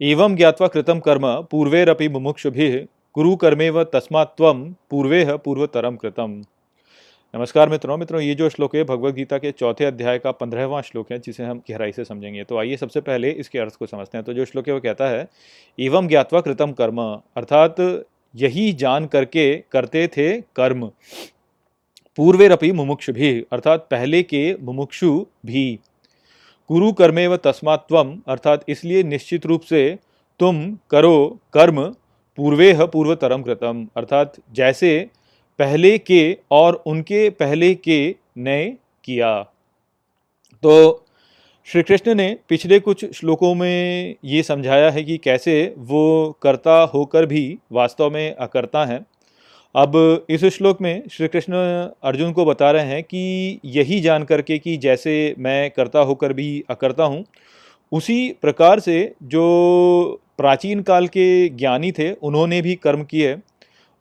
एवं ज्ञावा कृतम कर्म पूर्वेरपि मुमुक्षुभिः कुरु कर्मेव तस्मात् त्वं पूर्वेह पूर्वतरम कृतम। नमस्कार मित्रों मित्रों, ये जो श्लोक है भगवत गीता के चौथे अध्याय का पंद्रहवां श्लोक है, जिसे हम गहराई से समझेंगे। तो आइए सबसे पहले इसके अर्थ को समझते हैं। तो जो श्लोक है, वो कहता है, एवं ज्ञातवा कृतम कर्म अर्थात यही जान करके करते थे कर्म। पूर्वेरपि मुमुक्षु भी अर्थात पहले के मुमुक्षु भी। कुरु कर्मे व तस्मात्वम अर्थात इसलिए निश्चित रूप से तुम करो कर्म पूर्वे पूर्वतरम कृतम, अर्थात जैसे पहले के और उनके पहले के ने किया। तो श्री कृष्ण ने पिछले कुछ श्लोकों में ये समझाया है कि कैसे वो कर्ता होकर भी वास्तव में अकर्ता हैं। अब इस श्लोक में श्री कृष्ण अर्जुन को बता रहे हैं कि यही जान करके कि जैसे मैं करता होकर भी अकर्ता हूँ, उसी प्रकार से जो प्राचीन काल के ज्ञानी थे, उन्होंने भी कर्म किए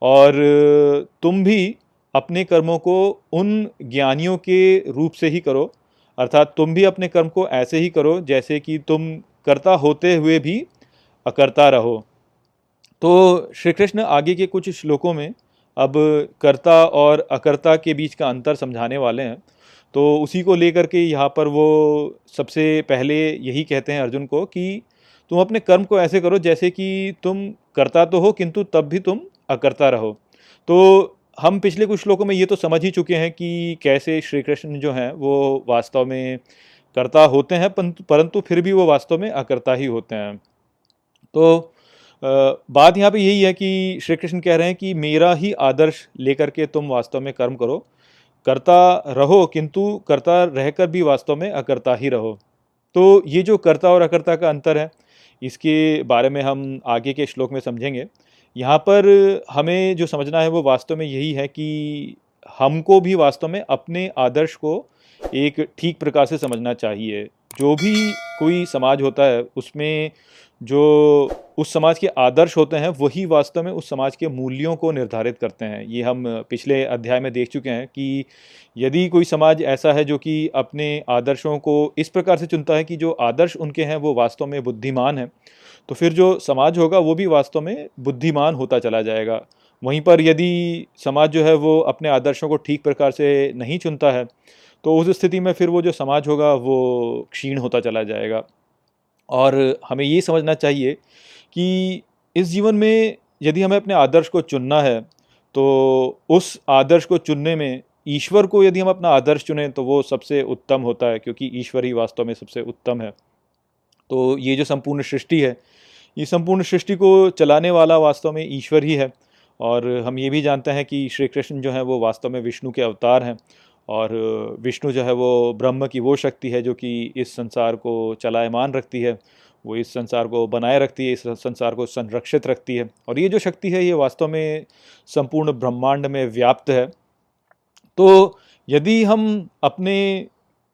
और तुम भी अपने कर्मों को उन ज्ञानियों के रूप से ही करो, अर्थात तुम भी अपने कर्म को ऐसे ही करो जैसे कि तुम करता होते हुए भी अकर्ता रहो। तो श्री कृष्ण आगे के कुछ श्लोकों में अब कर्ता और अकर्ता के बीच का अंतर समझाने वाले हैं। तो उसी को लेकर के यहाँ पर वो सबसे पहले यही कहते हैं अर्जुन को कि तुम अपने कर्म को ऐसे करो जैसे कि तुम करता तो हो, किंतु तब भी तुम अकर्ता रहो। तो हम पिछले कुछ श्लोकों में ये तो समझ ही चुके हैं कि कैसे श्री कृष्ण जो हैं वो वास्तव में कर्ता होते हैं परंतु फिर भी वो वास्तव में अकर्ता ही होते हैं। तो बात यहाँ पे यही है कि श्री कृष्ण कह रहे हैं कि मेरा ही आदर्श लेकर के तुम वास्तव में कर्म करो। करता रहो, किंतु करता रहकर भी वास्तव में अकर्ता ही रहो। तो ये जो कर्ता और अकर्ता का अंतर है, इसके बारे में हम आगे के श्लोक में समझेंगे। यहाँ पर हमें जो समझना है वो वास्तव में यही है कि हमको भी वास्तव में अपने आदर्श को एक ठीक प्रकार से समझना चाहिए। जो भी कोई समाज होता है, उसमें जो उस समाज के आदर्श होते हैं, वही वास्तव में उस समाज के मूल्यों को निर्धारित करते हैं। ये हम पिछले अध्याय में देख चुके हैं कि यदि कोई समाज ऐसा है जो कि अपने आदर्शों को इस प्रकार से चुनता है कि जो आदर्श उनके हैं, वो वास्तव में बुद्धिमान है तो फिर जो समाज होगा, वो भी वास्तव में बुद्धिमान होता चला जाएगा। वहीं पर यदि समाज जो है, वो अपने आदर्शों को ठीक प्रकार से नहीं चुनता है तो उस स्थिति में फिर वो जो समाज होगा, वो क्षीण होता चला जाएगा। और हमें ये समझना चाहिए कि इस जीवन में यदि हमें अपने आदर्श को चुनना है तो उस आदर्श को चुनने में ईश्वर को यदि हम अपना आदर्श चुनें तो वो सबसे उत्तम होता है, क्योंकि ईश्वर ही वास्तव में सबसे उत्तम है। तो ये जो संपूर्ण सृष्टि है, ये संपूर्ण सृष्टि को चलाने वाला वास्तव में ईश्वर ही है। और हम ये भी जानते हैं कि श्री कृष्ण जो है, वो वास्तव में विष्णु के अवतार हैं। और विष्णु जो है वो ब्रह्म की वो शक्ति है जो कि इस संसार को चलायमान रखती है। वो इस संसार को बनाए रखती है, इस संसार को संरक्षित रखती है। और ये जो शक्ति है, ये वास्तव में संपूर्ण ब्रह्मांड में व्याप्त है। तो यदि हम अपने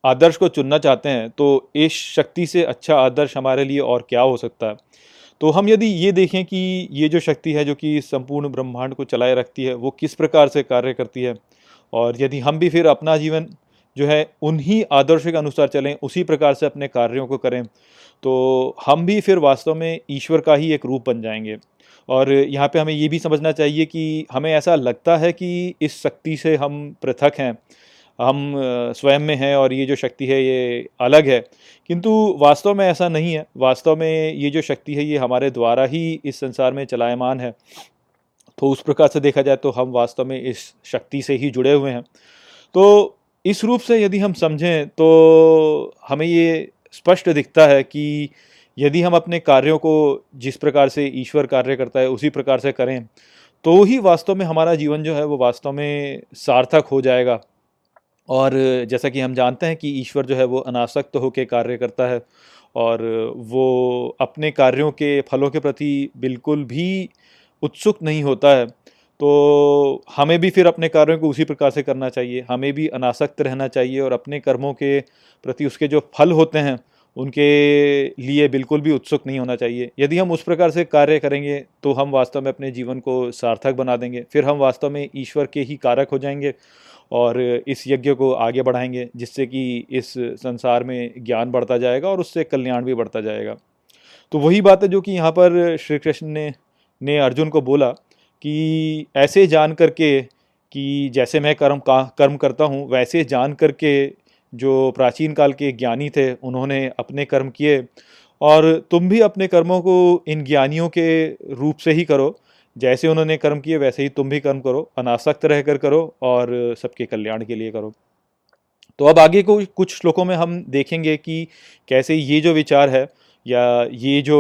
आदर्श को चुनना चाहते हैं तो इस शक्ति से अच्छा आदर्श हमारे लिए और क्या हो सकता है? तो हम यदि ये देखें कि ये जो शक्ति है, जो कि संपूर्ण ब्रह्मांड को चलाए रखती है, वो किस प्रकार से कार्य करती है? और यदि हम भी फिर अपना जीवन जो है उन्हीं आदर्शों के अनुसार चलें, उसी प्रकार से अपने कार्यों को करें तो हम भी फिर वास्तव में ईश्वर का ही एक रूप बन जाएँगे। और यहाँ पे हमें ये भी समझना चाहिए कि हमें ऐसा लगता है कि इस शक्ति से हम पृथक हैं, हम स्वयं में हैं और ये जो शक्ति है ये अलग है। किंतु वास्तव में ऐसा नहीं है। वास्तव में ये जो शक्ति है ये हमारे द्वारा ही इस संसार में चलायमान है। तो उस प्रकार से देखा जाए तो हम वास्तव में इस शक्ति से ही जुड़े हुए हैं। तो इस रूप से यदि हम समझें तो हमें ये स्पष्ट दिखता है कि यदि हम अपने कार्यों को जिस प्रकार से ईश्वर कार्य करता है, उसी प्रकार से करें तो ही वास्तव में हमारा जीवन जो है वो वास्तव में सार्थक हो जाएगा। और जैसा कि हम जानते हैं कि ईश्वर जो है वो अनासक्त होकर कार्य करता है और वो अपने कार्यों के फलों के प्रति बिल्कुल भी उत्सुक नहीं होता है तो हमें भी फिर अपने कार्यों को उसी प्रकार से करना चाहिए। हमें भी अनासक्त रहना चाहिए और अपने कर्मों के प्रति उसके जो फल होते हैं, उनके लिए बिल्कुल भी उत्सुक नहीं होना चाहिए। यदि हम उस प्रकार से कार्य करेंगे तो हम वास्तव में अपने जीवन को सार्थक बना देंगे। फिर हम वास्तव में ईश्वर के ही कारक हो जाएँगे और इस यज्ञ को आगे बढ़ाएँगे, जिससे कि इस संसार में ज्ञान बढ़ता जाएगा और उससे कल्याण भी बढ़ता जाएगा। तो वही बात है जो कि यहाँ पर श्री कृष्ण ने ने अर्जुन को बोला कि ऐसे जान करके कि जैसे मैं कर्म का, कर्म करता हूँ, वैसे जान करके जो प्राचीन काल के ज्ञानी थे, उन्होंने अपने कर्म किए। और तुम भी अपने कर्मों को इन ज्ञानियों के रूप से ही करो। जैसे उन्होंने कर्म किए, वैसे ही तुम भी कर्म करो, अनासक्त रहकर करो और सबके कल्याण के लिए करो। तो अब आगे को कुछ श्लोकों में हम देखेंगे कि कैसे ये जो विचार है या ये जो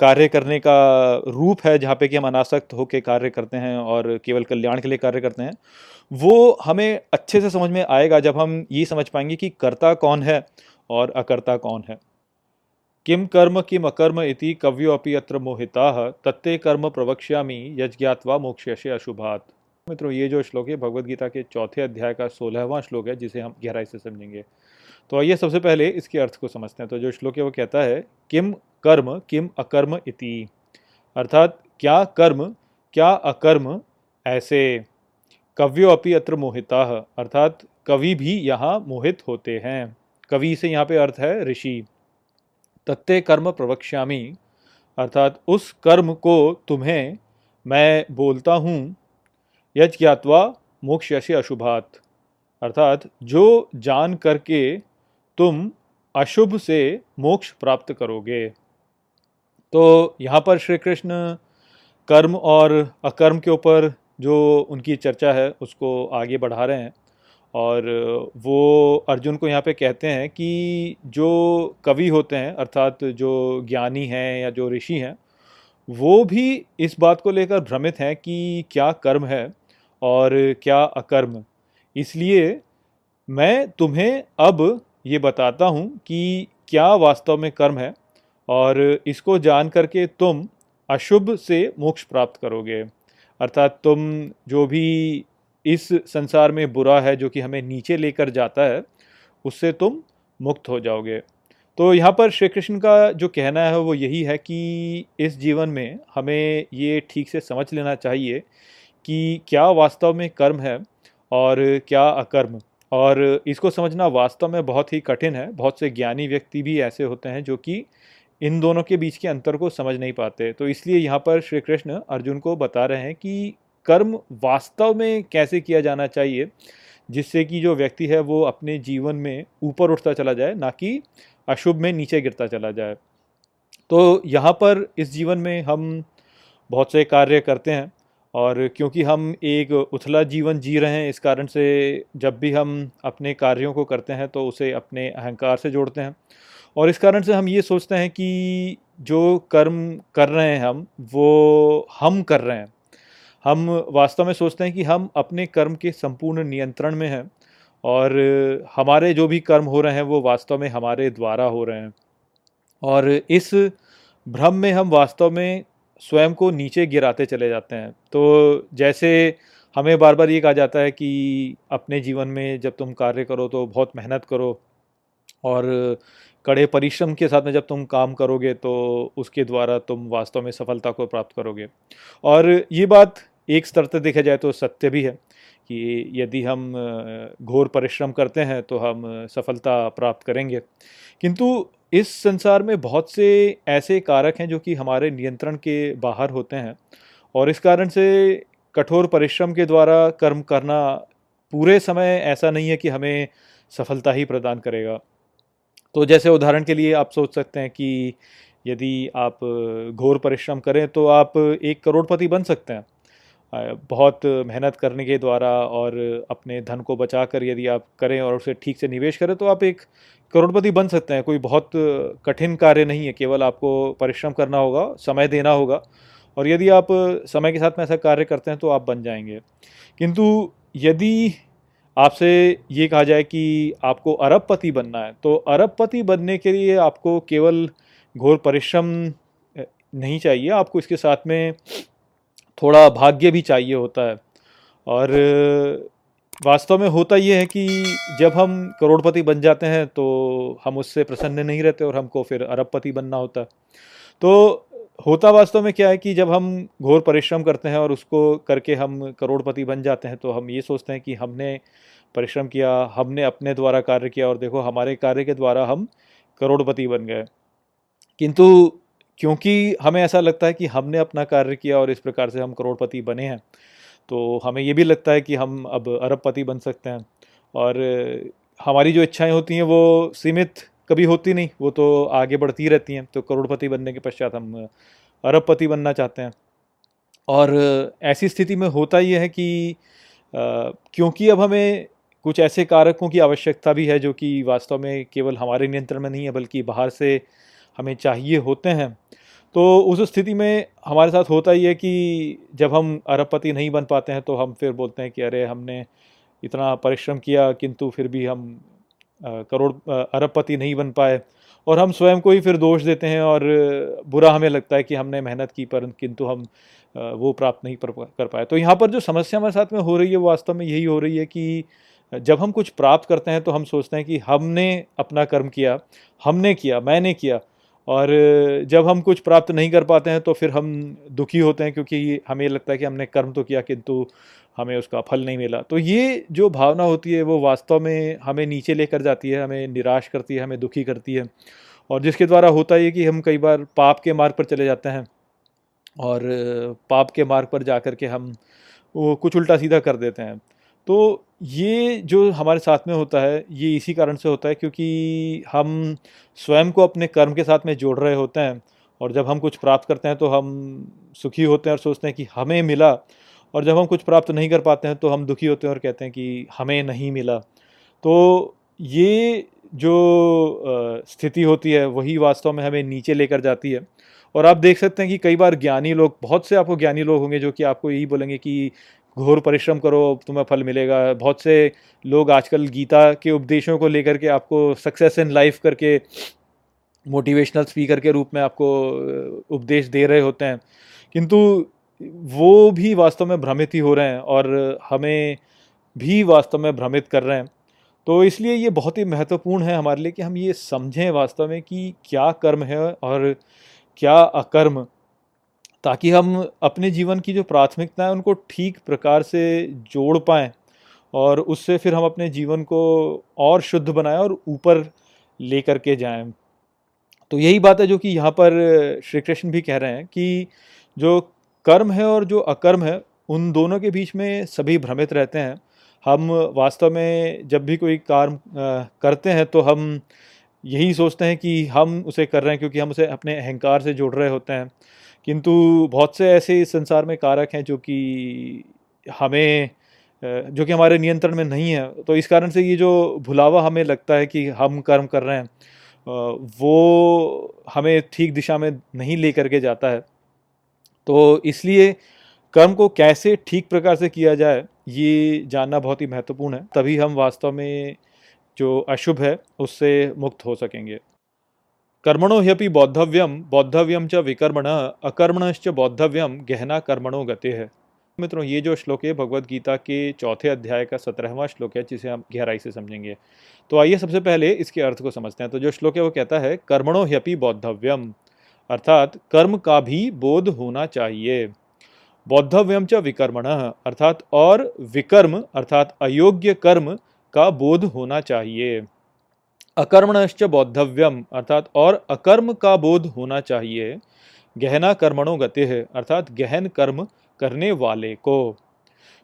कार्य करने का रूप है जहाँ पे कि हम अनासक्त होकर कार्य करते हैं और केवल कल्याण के लिए कार्य करते हैं, वो हमें अच्छे से समझ में आएगा जब हम ये समझ पाएँगे कि कर्ता कौन है और अकर्ता कौन है। किम कर्म किम अकर्म इति कव्यो अपि अत्र मोहिता, तत्ते कर्म प्रवक्ष्यामी, यज्ञात्वा मोक्ष्यसे अशुभात मित्रों, ये जो श्लोक है भगवत गीता के चौथे अध्याय का सोलहवां श्लोक है, जिसे हम गहराई से समझेंगे। तो आइए सबसे पहले इसके अर्थ को समझते हैं। तो जो श्लोक है, वो कहता है, किम कर्म, किम अकर्म इति। अर्थात, क्या कर्म, क्या अकर्म ऐसे? कव्यो अपि अत्र मोहिता। अर्थात, कवि भी यहाँ मोहित होते हैं। कवि से यहाँ पे अर्थ है, ऋषि। तत्ते कर्म प्रवक्ष्यामी। अर्थात, उस कर्म को तुम्हें मैं बोलता हूँ यज ज्ञातवा मोक्ष यशी अशुभात। अर्थात जो जान करके तुम अशुभ से मोक्ष प्राप्त करोगे। तो यहाँ पर श्री कृष्ण कर्म और अकर्म के ऊपर जो उनकी चर्चा है, उसको आगे बढ़ा रहे हैं और वो अर्जुन को यहाँ पे कहते हैं कि जो कवि होते हैं, अर्थात जो ज्ञानी हैं या जो ऋषि हैं, वो भी इस बात को लेकर भ्रमित हैं कि क्या कर्म है। और क्या अकर्म। इसलिए मैं तुम्हें अब ये बताता हूँ कि क्या वास्तव में कर्म है और इसको जान करके तुम अशुभ से मोक्ष प्राप्त करोगे। अर्थात तुम जो भी इस संसार में बुरा है जो कि हमें नीचे लेकर जाता है, उससे तुम मुक्त हो जाओगे। तो यहाँ पर श्री कृष्ण का जो कहना है वो यही है कि इस जीवन में हमें ये ठीक से समझ लेना चाहिए कि क्या वास्तव में कर्म है और क्या अकर्म। और इसको समझना वास्तव में बहुत ही कठिन है। बहुत से ज्ञानी व्यक्ति भी ऐसे होते हैं जो कि इन दोनों के बीच के अंतर को समझ नहीं पाते। तो इसलिए यहाँ पर श्री कृष्ण अर्जुन को बता रहे हैं कि कर्म वास्तव में कैसे किया जाना चाहिए, जिससे कि जो व्यक्ति है वो अपने जीवन में ऊपर उठता चला जाए, ना कि अशुभ में नीचे गिरता चला जाए। तो यहाँ पर इस जीवन में हम बहुत से कार्य करते हैं। और क्योंकि हम एक उथला जीवन जी रहे हैं, इस कारण से जब भी हम अपने कार्यों को करते हैं तो उसे अपने अहंकार से जोड़ते हैं। और इस कारण से हम ये सोचते हैं कि जो कर्म कर रहे हैं हम, वो हम कर रहे हैं। हम वास्तव में सोचते हैं कि हम अपने कर्म के संपूर्ण नियंत्रण में हैं और हमारे जो भी कर्म हो रहे हैं, वो वास्तव में हमारे द्वारा हो रहे हैं। और इस भ्रम में हम वास्तव में स्वयं को नीचे गिराते चले जाते हैं। तो जैसे हमें बार बार ये कहा जाता है कि अपने जीवन में जब तुम कार्य करो तो बहुत मेहनत करो और कड़े परिश्रम के साथ में जब तुम काम करोगे तो उसके द्वारा तुम वास्तव में सफलता को प्राप्त करोगे। और ये बात एक स्तर से देखा जाए तो सत्य भी है कि यदि हम घोर परिश्रम करते हैं तो हम सफलता प्राप्त करेंगे। किंतु इस संसार में बहुत से ऐसे कारक हैं जो कि हमारे नियंत्रण के बाहर होते हैं और इस कारण से कठोर परिश्रम के द्वारा कर्म करना पूरे समय ऐसा नहीं है कि हमें सफलता ही प्रदान करेगा। तो जैसे उदाहरण के लिए आप सोच सकते हैं कि यदि आप घोर परिश्रम करें तो आप एक करोड़पति बन सकते हैं। बहुत मेहनत करने के द्वारा और अपने धन को बचा कर यदि आप करें और उसे ठीक से निवेश करें तो आप एक करोड़पति बन सकते हैं। कोई बहुत कठिन कार्य नहीं है, केवल आपको परिश्रम करना होगा, समय देना होगा और यदि आप समय के साथ में ऐसा कार्य करते हैं तो आप बन जाएँगे। किंतु यदि आपसे ये कहा जाए कि आपको अरबपति बनना है तो अरबपति बनने के लिए आपको केवल घोर परिश्रम नहीं चाहिए। आपको इसके साथ में थोड़ा भाग्य भी चाहिए होता है। और वास्तव में होता ये है कि जब हम करोड़पति बन जाते हैं तो हम उससे प्रसन्न नहीं रहते और हमको फिर अरबपति बनना होता तो होता वास्तव में क्या है कि जब हम घोर परिश्रम करते हैं और उसको करके हम करोड़पति बन जाते हैं तो हम ये सोचते हैं कि हमने परिश्रम किया, हमने अपने द्वारा कार्य किया और देखो हमारे कार्य के द्वारा हम करोड़पति बन गए। किंतु क्योंकि हमें ऐसा लगता है कि हमने अपना कार्य किया और इस प्रकार से हम करोड़पति बने हैं। तो हमें ये भी लगता है कि हम अब अरबपति बन सकते हैं। और हमारी जो इच्छाएँ होती हैं वो सीमित कभी होती नहीं, वो तो आगे बढ़ती रहती हैं। तो करोड़पति बनने के पश्चात हम अरबपति बनना चाहते हैं। और ऐसी स्थिति में होता ये है कि क्योंकि अब हमें कुछ ऐसे कारकों की आवश्यकता भी है जो कि वास्तव में केवल हमारे नियंत्रण में नहीं है, बल्कि बाहर से हमें चाहिए होते हैं। तो उस स्थिति में हमारे साथ होता ही है कि जब हम अरबपति नहीं बन पाते हैं तो हम फिर बोलते हैं कि अरे, हमने इतना परिश्रम किया, किंतु फिर भी हम करोड़ अरबपति नहीं बन पाए। और हम स्वयं को ही फिर दोष देते हैं और बुरा हमें लगता है कि हमने मेहनत की, पर किंतु हम वो प्राप्त नहीं कर पाए। तो यहाँ पर जो समस्या हमारे साथ में हो रही है, वो वास्तव में यही हो रही है कि जब हम कुछ प्राप्त करते हैं तो हम सोचते हैं कि हमने अपना कर्म किया, हमने किया, मैंने किया और जब हम कुछ प्राप्त नहीं कर पाते हैं तो फिर हम दुखी होते हैं, क्योंकि हमें लगता है कि हमने कर्म तो किया, किंतु हमें उसका फल नहीं मिला। तो ये जो भावना होती है, वो वास्तव में हमें नीचे लेकर जाती है, हमें निराश करती है, हमें दुखी करती है। और जिसके द्वारा होता है कि हम कई बार पाप के मार्ग पर चले जाते हैं और पाप के मार्ग पर जा कर के हम वो कुछ उल्टा सीधा कर देते हैं। तो ये जो हमारे साथ में होता है, ये इसी कारण से होता है क्योंकि हम स्वयं को अपने कर्म के साथ में जोड़ रहे होते हैं और जब हम कुछ प्राप्त करते हैं तो हम सुखी होते हैं और सोचते हैं कि हमें मिला और जब हम कुछ प्राप्त नहीं कर पाते हैं तो हम दुखी होते हैं और कहते हैं कि हमें नहीं मिला। तो ये जो स्थिति होती है वही वास्तव में हमें नीचे लेकर जाती है। और आप देख सकते हैं कि कई बार ज्ञानी लोग, बहुत से आपको ज्ञानी लोग होंगे जो कि आपको यही बोलेंगे कि घोर परिश्रम करो, तुम्हें फल मिलेगा। बहुत से लोग आजकल गीता के उपदेशों को लेकर के आपको सक्सेस इन लाइफ करके मोटिवेशनल स्पीकर के रूप में आपको उपदेश दे रहे होते हैं। किंतु वो भी वास्तव में भ्रमित ही हो रहे हैं और हमें भी वास्तव में भ्रमित कर रहे हैं। तो इसलिए ये बहुत ही महत्वपूर्ण है हमारे लिए कि हम ये समझें वास्तव में कि क्या कर्म है और क्या अकर्म। ताकि हम अपने जीवन की जो प्राथमिकता है, उनको ठीक प्रकार से जोड़ पाएँ और उससे फिर हम अपने जीवन को और शुद्ध बनाएँ और ऊपर ले कर के जाएँ। तो यही बात है जो कि यहाँ पर श्री कृष्ण भी कह रहे हैं कि जो कर्म है और जो अकर्म है, उन दोनों के बीच में सभी भ्रमित रहते हैं। हम वास्तव में जब भी कोई कार्य करते हैं तो हम यही सोचते हैं कि हम उसे कर रहे हैं क्योंकि हम उसे अपने अहंकार से जोड़ रहे होते हैं। किंतु बहुत से ऐसे संसार में कारक हैं जो कि हमें जो कि हमारे नियंत्रण में नहीं है। तो इस कारण से ये जो भुलावा हमें लगता है कि हम कर्म कर रहे हैं वो हमें ठीक दिशा में नहीं ले करके जाता है। तो इसलिए कर्म को कैसे ठीक प्रकार से किया जाए, ये जानना बहुत ही महत्वपूर्ण है। तभी हम वास्तव में जो अशुभ है, उससे मुक्त हो सकेंगे। कर्मणो ह्यपि बौद्धव्यम बौद्धव्यम च विकर्मण, अकर्मणश्च बौद्धव्यम गहना कर्मणो गति। है मित्रों, ये जो श्लोक है भगवत गीता के चौथे अध्याय का सत्रहवां श्लोक है, जिसे हम गहराई से समझेंगे। तो आइए सबसे पहले इसके अर्थ को समझते हैं। तो जो श्लोक है, वो कहता है, कर्मणो ह्यपि बौद्धव्यम अर्थात, कर्म का भी बोध होना चाहिए। बौद्धव्यम च विकर्मण, अर्थात, और विकर्म, अर्थात, अयोग्य कर्म का बोध होना चाहिए। अकर्मणश्च बौद्धव्यम, अर्थात और अकर्म का बोध होना चाहिए, गहना कर्मणों गति है अर्थात गहन कर्म करने वाले को।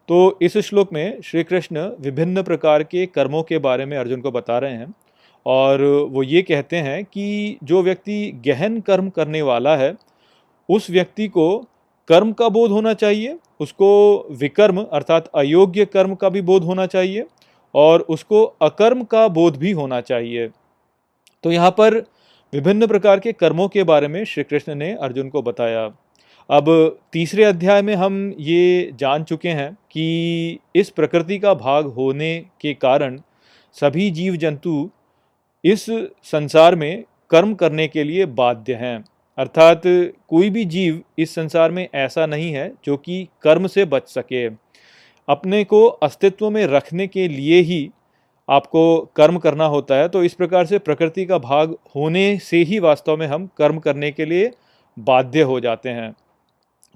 तो इस श्लोक में श्री कृष्ण विभिन्न प्रकार के कर्मों के बारे में अर्जुन को बता रहे हैं और वो ये कहते हैं कि जो व्यक्ति गहन कर्म करने वाला है, उस व्यक्ति को कर्म का बोध होना चाहिए, उसको विकर्म, अर्थात अयोग्य कर्म का भी बोध होना चाहिए और उसको अकर्म का बोध भी होना चाहिए। तो यहाँ पर विभिन्न प्रकार के कर्मों के बारे में श्री कृष्ण ने अर्जुन को बताया। अब तीसरे अध्याय में हम ये जान चुके हैं कि इस प्रकृति का भाग होने के कारण सभी जीव जंतु इस संसार में कर्म करने के लिए बाध्य हैं। अर्थात कोई भी जीव इस संसार में ऐसा नहीं है जो कि कर्म से बच सके। अपने को अस्तित्व में रखने के लिए ही आपको कर्म करना होता है। तो इस प्रकार से प्रकृति का भाग होने से ही वास्तव में हम कर्म करने के लिए बाध्य हो जाते हैं।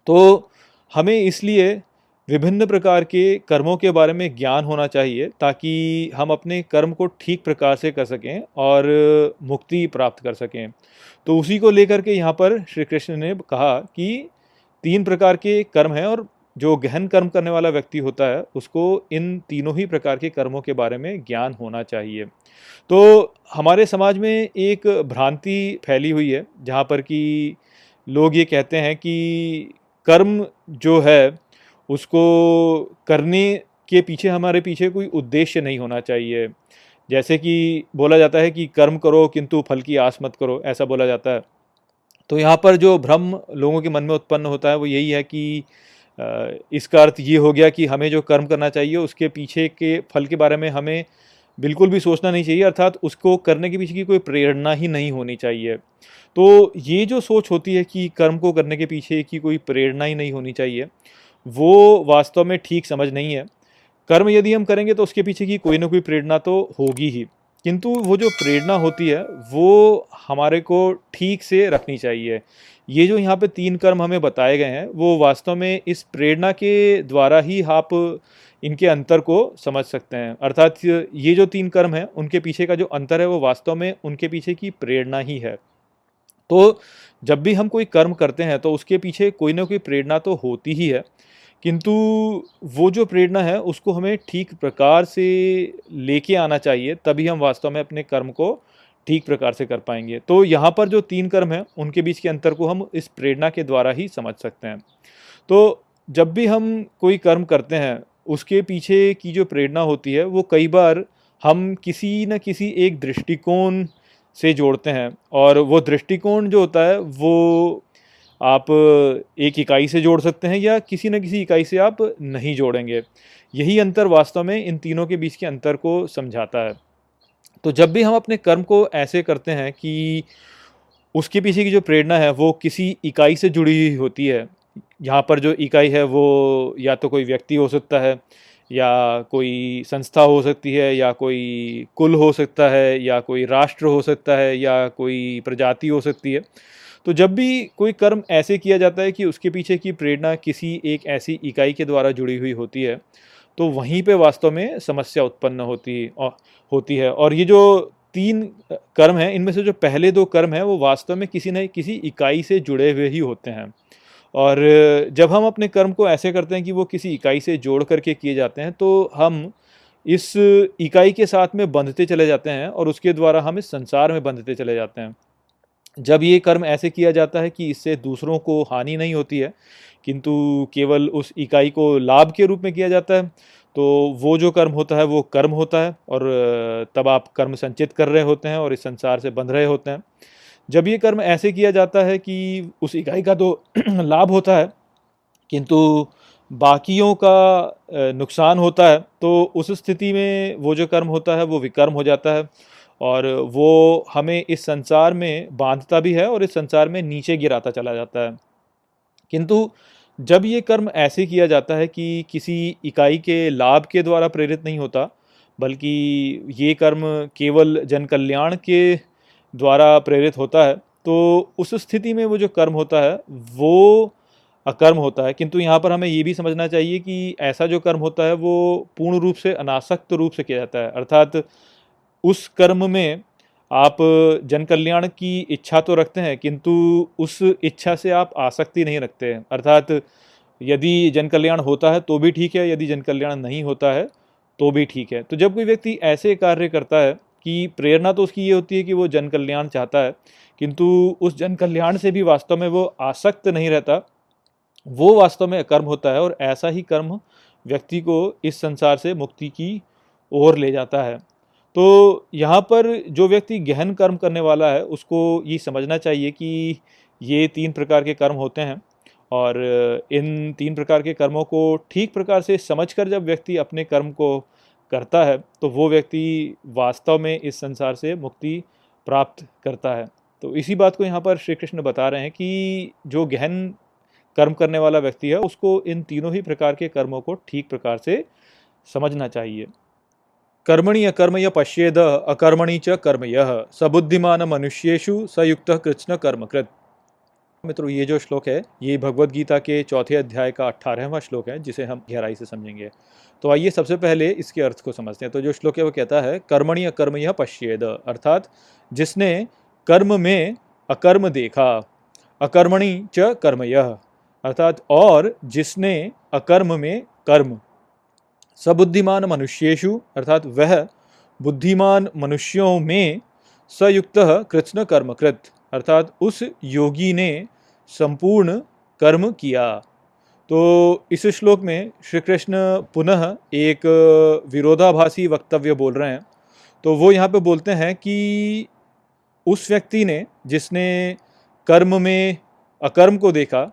तो हमें इसलिए विभिन्न प्रकार के कर्मों के बारे में ज्ञान होना चाहिए ताकि हम अपने कर्म को ठीक प्रकार से कर सकें और मुक्ति प्राप्त कर सकें। तो उसी को लेकर के यहाँ पर श्री कृष्ण ने कहा कि तीन प्रकार के कर्म हैं और जो गहन कर्म करने वाला व्यक्ति होता है, उसको इन तीनों ही प्रकार के कर्मों के बारे में ज्ञान होना चाहिए। तो हमारे समाज में एक भ्रांति फैली हुई है, जहाँ पर कि लोग ये कहते हैं कि कर्म जो है, उसको करने के पीछे, हमारे पीछे कोई उद्देश्य नहीं होना चाहिए। जैसे कि बोला जाता है कि कर्म करो किंतु फल की आस मत करो, ऐसा बोला जाता है। तो यहाँ पर जो भ्रम लोगों के मन में उत्पन्न होता है, वो यही है कि इसका अर्थ ये हो गया कि हमें जो कर्म करना चाहिए, उसके पीछे के फल के बारे में हमें बिल्कुल भी सोचना नहीं चाहिए, अर्थात उसको करने के पीछे की कोई प्रेरणा ही नहीं होनी चाहिए। तो ये जो सोच होती है कि कर्म को करने के पीछे की कोई प्रेरणा ही नहीं होनी चाहिए, वो वास्तव में ठीक समझ नहीं है। कर्म यदि हम करेंगे तो उसके पीछे की कोई ना कोई प्रेरणा तो होगी ही। किंतु वो जो प्रेरणा होती है, वो हमारे को ठीक से रखनी चाहिए। ये जो यहाँ पे तीन कर्म हमें बताए गए हैं, वो वास्तव में इस प्रेरणा के द्वारा ही आप इनके अंतर को समझ सकते हैं। अर्थात ये जो तीन कर्म हैं, उनके पीछे का जो अंतर है, वो वास्तव में उनके पीछे की प्रेरणा ही है। तो जब भी हम कोई कर्म करते हैं तो उसके पीछे कोई ना कोई प्रेरणा तो होती ही है। किंतु वो जो प्रेरणा है, उसको हमें ठीक प्रकार से लेके आना चाहिए, तभी हम वास्तव में अपने कर्म को ठीक प्रकार से कर पाएँगे। तो यहाँ पर जो तीन कर्म हैं, उनके बीच के अंतर को हम इस प्रेरणा के द्वारा ही समझ सकते हैं। तो जब भी हम कोई कर्म करते हैं, उसके पीछे की जो प्रेरणा होती है, वो कई बार हम किसी न किसी एक दृष्टिकोण से जोड़ते हैं और वो दृष्टिकोण जो होता है, वो आप एक इकाई से जोड़ सकते हैं या किसी न किसी इकाई से आप नहीं जोड़ेंगे। यही अंतर वास्तव में इन तीनों के बीच के अंतर को समझाता है। तो जब भी हम अपने कर्म को ऐसे करते हैं कि उसके पीछे की जो प्रेरणा है, वो किसी इकाई से जुड़ी हुई होती है। यहाँ पर जो इकाई है, वो या तो कोई व्यक्ति हो सकता है, या कोई संस्था हो सकती है, या कोई कुल हो सकता है, या कोई राष्ट्र हो सकता है, या कोई प्रजाति हो सकती है। तो जब भी कोई कर्म ऐसे किया जाता है कि उसके पीछे की प्रेरणा किसी एक ऐसी इकाई के द्वारा जुड़ी हुई होती है तो वहीं पे वास्तव में समस्या उत्पन्न होती होती है। और ये जो तीन कर्म हैं, इनमें से जो पहले दो कर्म हैं, वो वास्तव में किसी न किसी इकाई से जुड़े हुए ही होते हैं। और जब हम अपने कर्म को ऐसे करते हैं कि वो किसी इकाई से जोड़ करके किए जाते हैं तो हम इस इकाई के साथ में बंधते चले जाते हैं और उसके द्वारा हम इस संसार में बंधते चले जाते हैं। जब ये कर्म ऐसे किया जाता है कि इससे दूसरों को हानि नहीं होती है, किंतु केवल उस इकाई को लाभ के रूप में किया जाता है तो वो जो कर्म होता है, वो कर्म होता है और तब आप कर्म संचित कर रहे होते हैं और इस संसार से बंध रहे होते हैं। जब ये कर्म ऐसे किया जाता है कि उस इकाई का तो लाभ होता है, किंतु बाकियों का नुकसान होता है तो उस स्थिति में वो जो कर्म होता है, वो विकर्म हो जाता है। और वो हमें इस संसार में बांधता भी है और इस संसार में नीचे गिराता चला जाता है। किंतु जब ये कर्म ऐसे किया जाता है कि किसी इकाई के लाभ के द्वारा प्रेरित नहीं होता, बल्कि ये कर्म केवल जन कल्याण के द्वारा प्रेरित होता है तो उस स्थिति में वो जो कर्म होता है, वो अकर्म होता है। किंतु यहाँ पर हमें ये भी समझना चाहिए कि ऐसा जो कर्म होता है, वो पूर्ण रूप से अनासक्त रूप से किया जाता है। अर्थात उस कर्म में आप जन कल्याण की इच्छा तो रखते हैं, किंतु उस इच्छा से आप आसक्ति नहीं रखते हैं। अर्थात यदि जन कल्याण होता है तो भी ठीक है, यदि जन कल्याण नहीं होता है तो भी ठीक है। तो जब कोई व्यक्ति ऐसे कार्य करता है कि प्रेरणा तो उसकी ये होती है कि वो जन कल्याण चाहता है, किंतु उस जन कल्याण से भी वास्तव में वो आसक्त नहीं रहता, वो वास्तव में कर्म होता है और ऐसा ही कर्म व्यक्ति को इस संसार से मुक्ति की ओर ले जाता है। तो यहाँ पर जो व्यक्ति गहन कर्म करने वाला है, उसको ये समझना चाहिए कि ये तीन प्रकार के कर्म होते हैं और इन तीन प्रकार के कर्मों को ठीक प्रकार से समझकर जब व्यक्ति अपने कर्म को करता है तो वो व्यक्ति वास्तव में इस संसार से मुक्ति प्राप्त करता है। तो इसी बात को यहाँ पर श्री कृष्ण बता रहे हैं कि जो गहन कर्म करने वाला व्यक्ति है, उसको इन तीनों ही प्रकार के कर्मों को ठीक प्रकार से समझना चाहिए। कर्मणि अकर्म य पश्येद, अकर्मणि च कर्म यह सबुद्धिमान मनुष्येशु सयुक्त कृष्ण कर्मकृत। मित्रों, ये जो श्लोक है, ये भगवत गीता के चौथे अध्याय का अट्ठारहवां श्लोक है, जिसे हम गहराई से समझेंगे। तो आइए सबसे पहले इसके अर्थ को समझते हैं। तो जो श्लोक है, वो कहता है, कर्मणि अकर्म यह पश्येद अर्थात, जिसने कर्म में अकर्म देखा, अकर्मणि च कर्म यह अर्थात, और जिसने अकर्म में कर्म सबुद्धिमान मनुष्येशु अर्थात वह बुद्धिमान मनुष्यों में सयुक्त कृष्ण कर्मकृत, अर्थात उस योगी ने संपूर्ण कर्म किया। तो इस श्लोक में श्री कृष्ण पुनः एक विरोधाभासी वक्तव्य बोल रहे हैं। तो वो यहाँ पे बोलते हैं कि उस व्यक्ति ने जिसने कर्म में अकर्म को देखा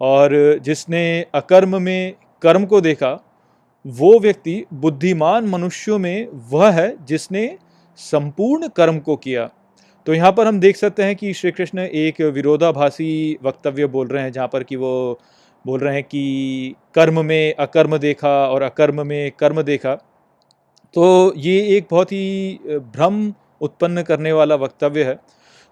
और जिसने अकर्म में कर्म को देखा वो व्यक्ति बुद्धिमान मनुष्यों में वह है जिसने संपूर्ण कर्म को किया। तो यहाँ पर हम देख सकते हैं कि श्री कृष्ण एक विरोधाभासी वक्तव्य बोल रहे हैं, जहाँ पर कि वो बोल रहे हैं कि कर्म में अकर्म देखा और अकर्म में कर्म देखा। तो ये एक बहुत ही भ्रम उत्पन्न करने वाला वक्तव्य है।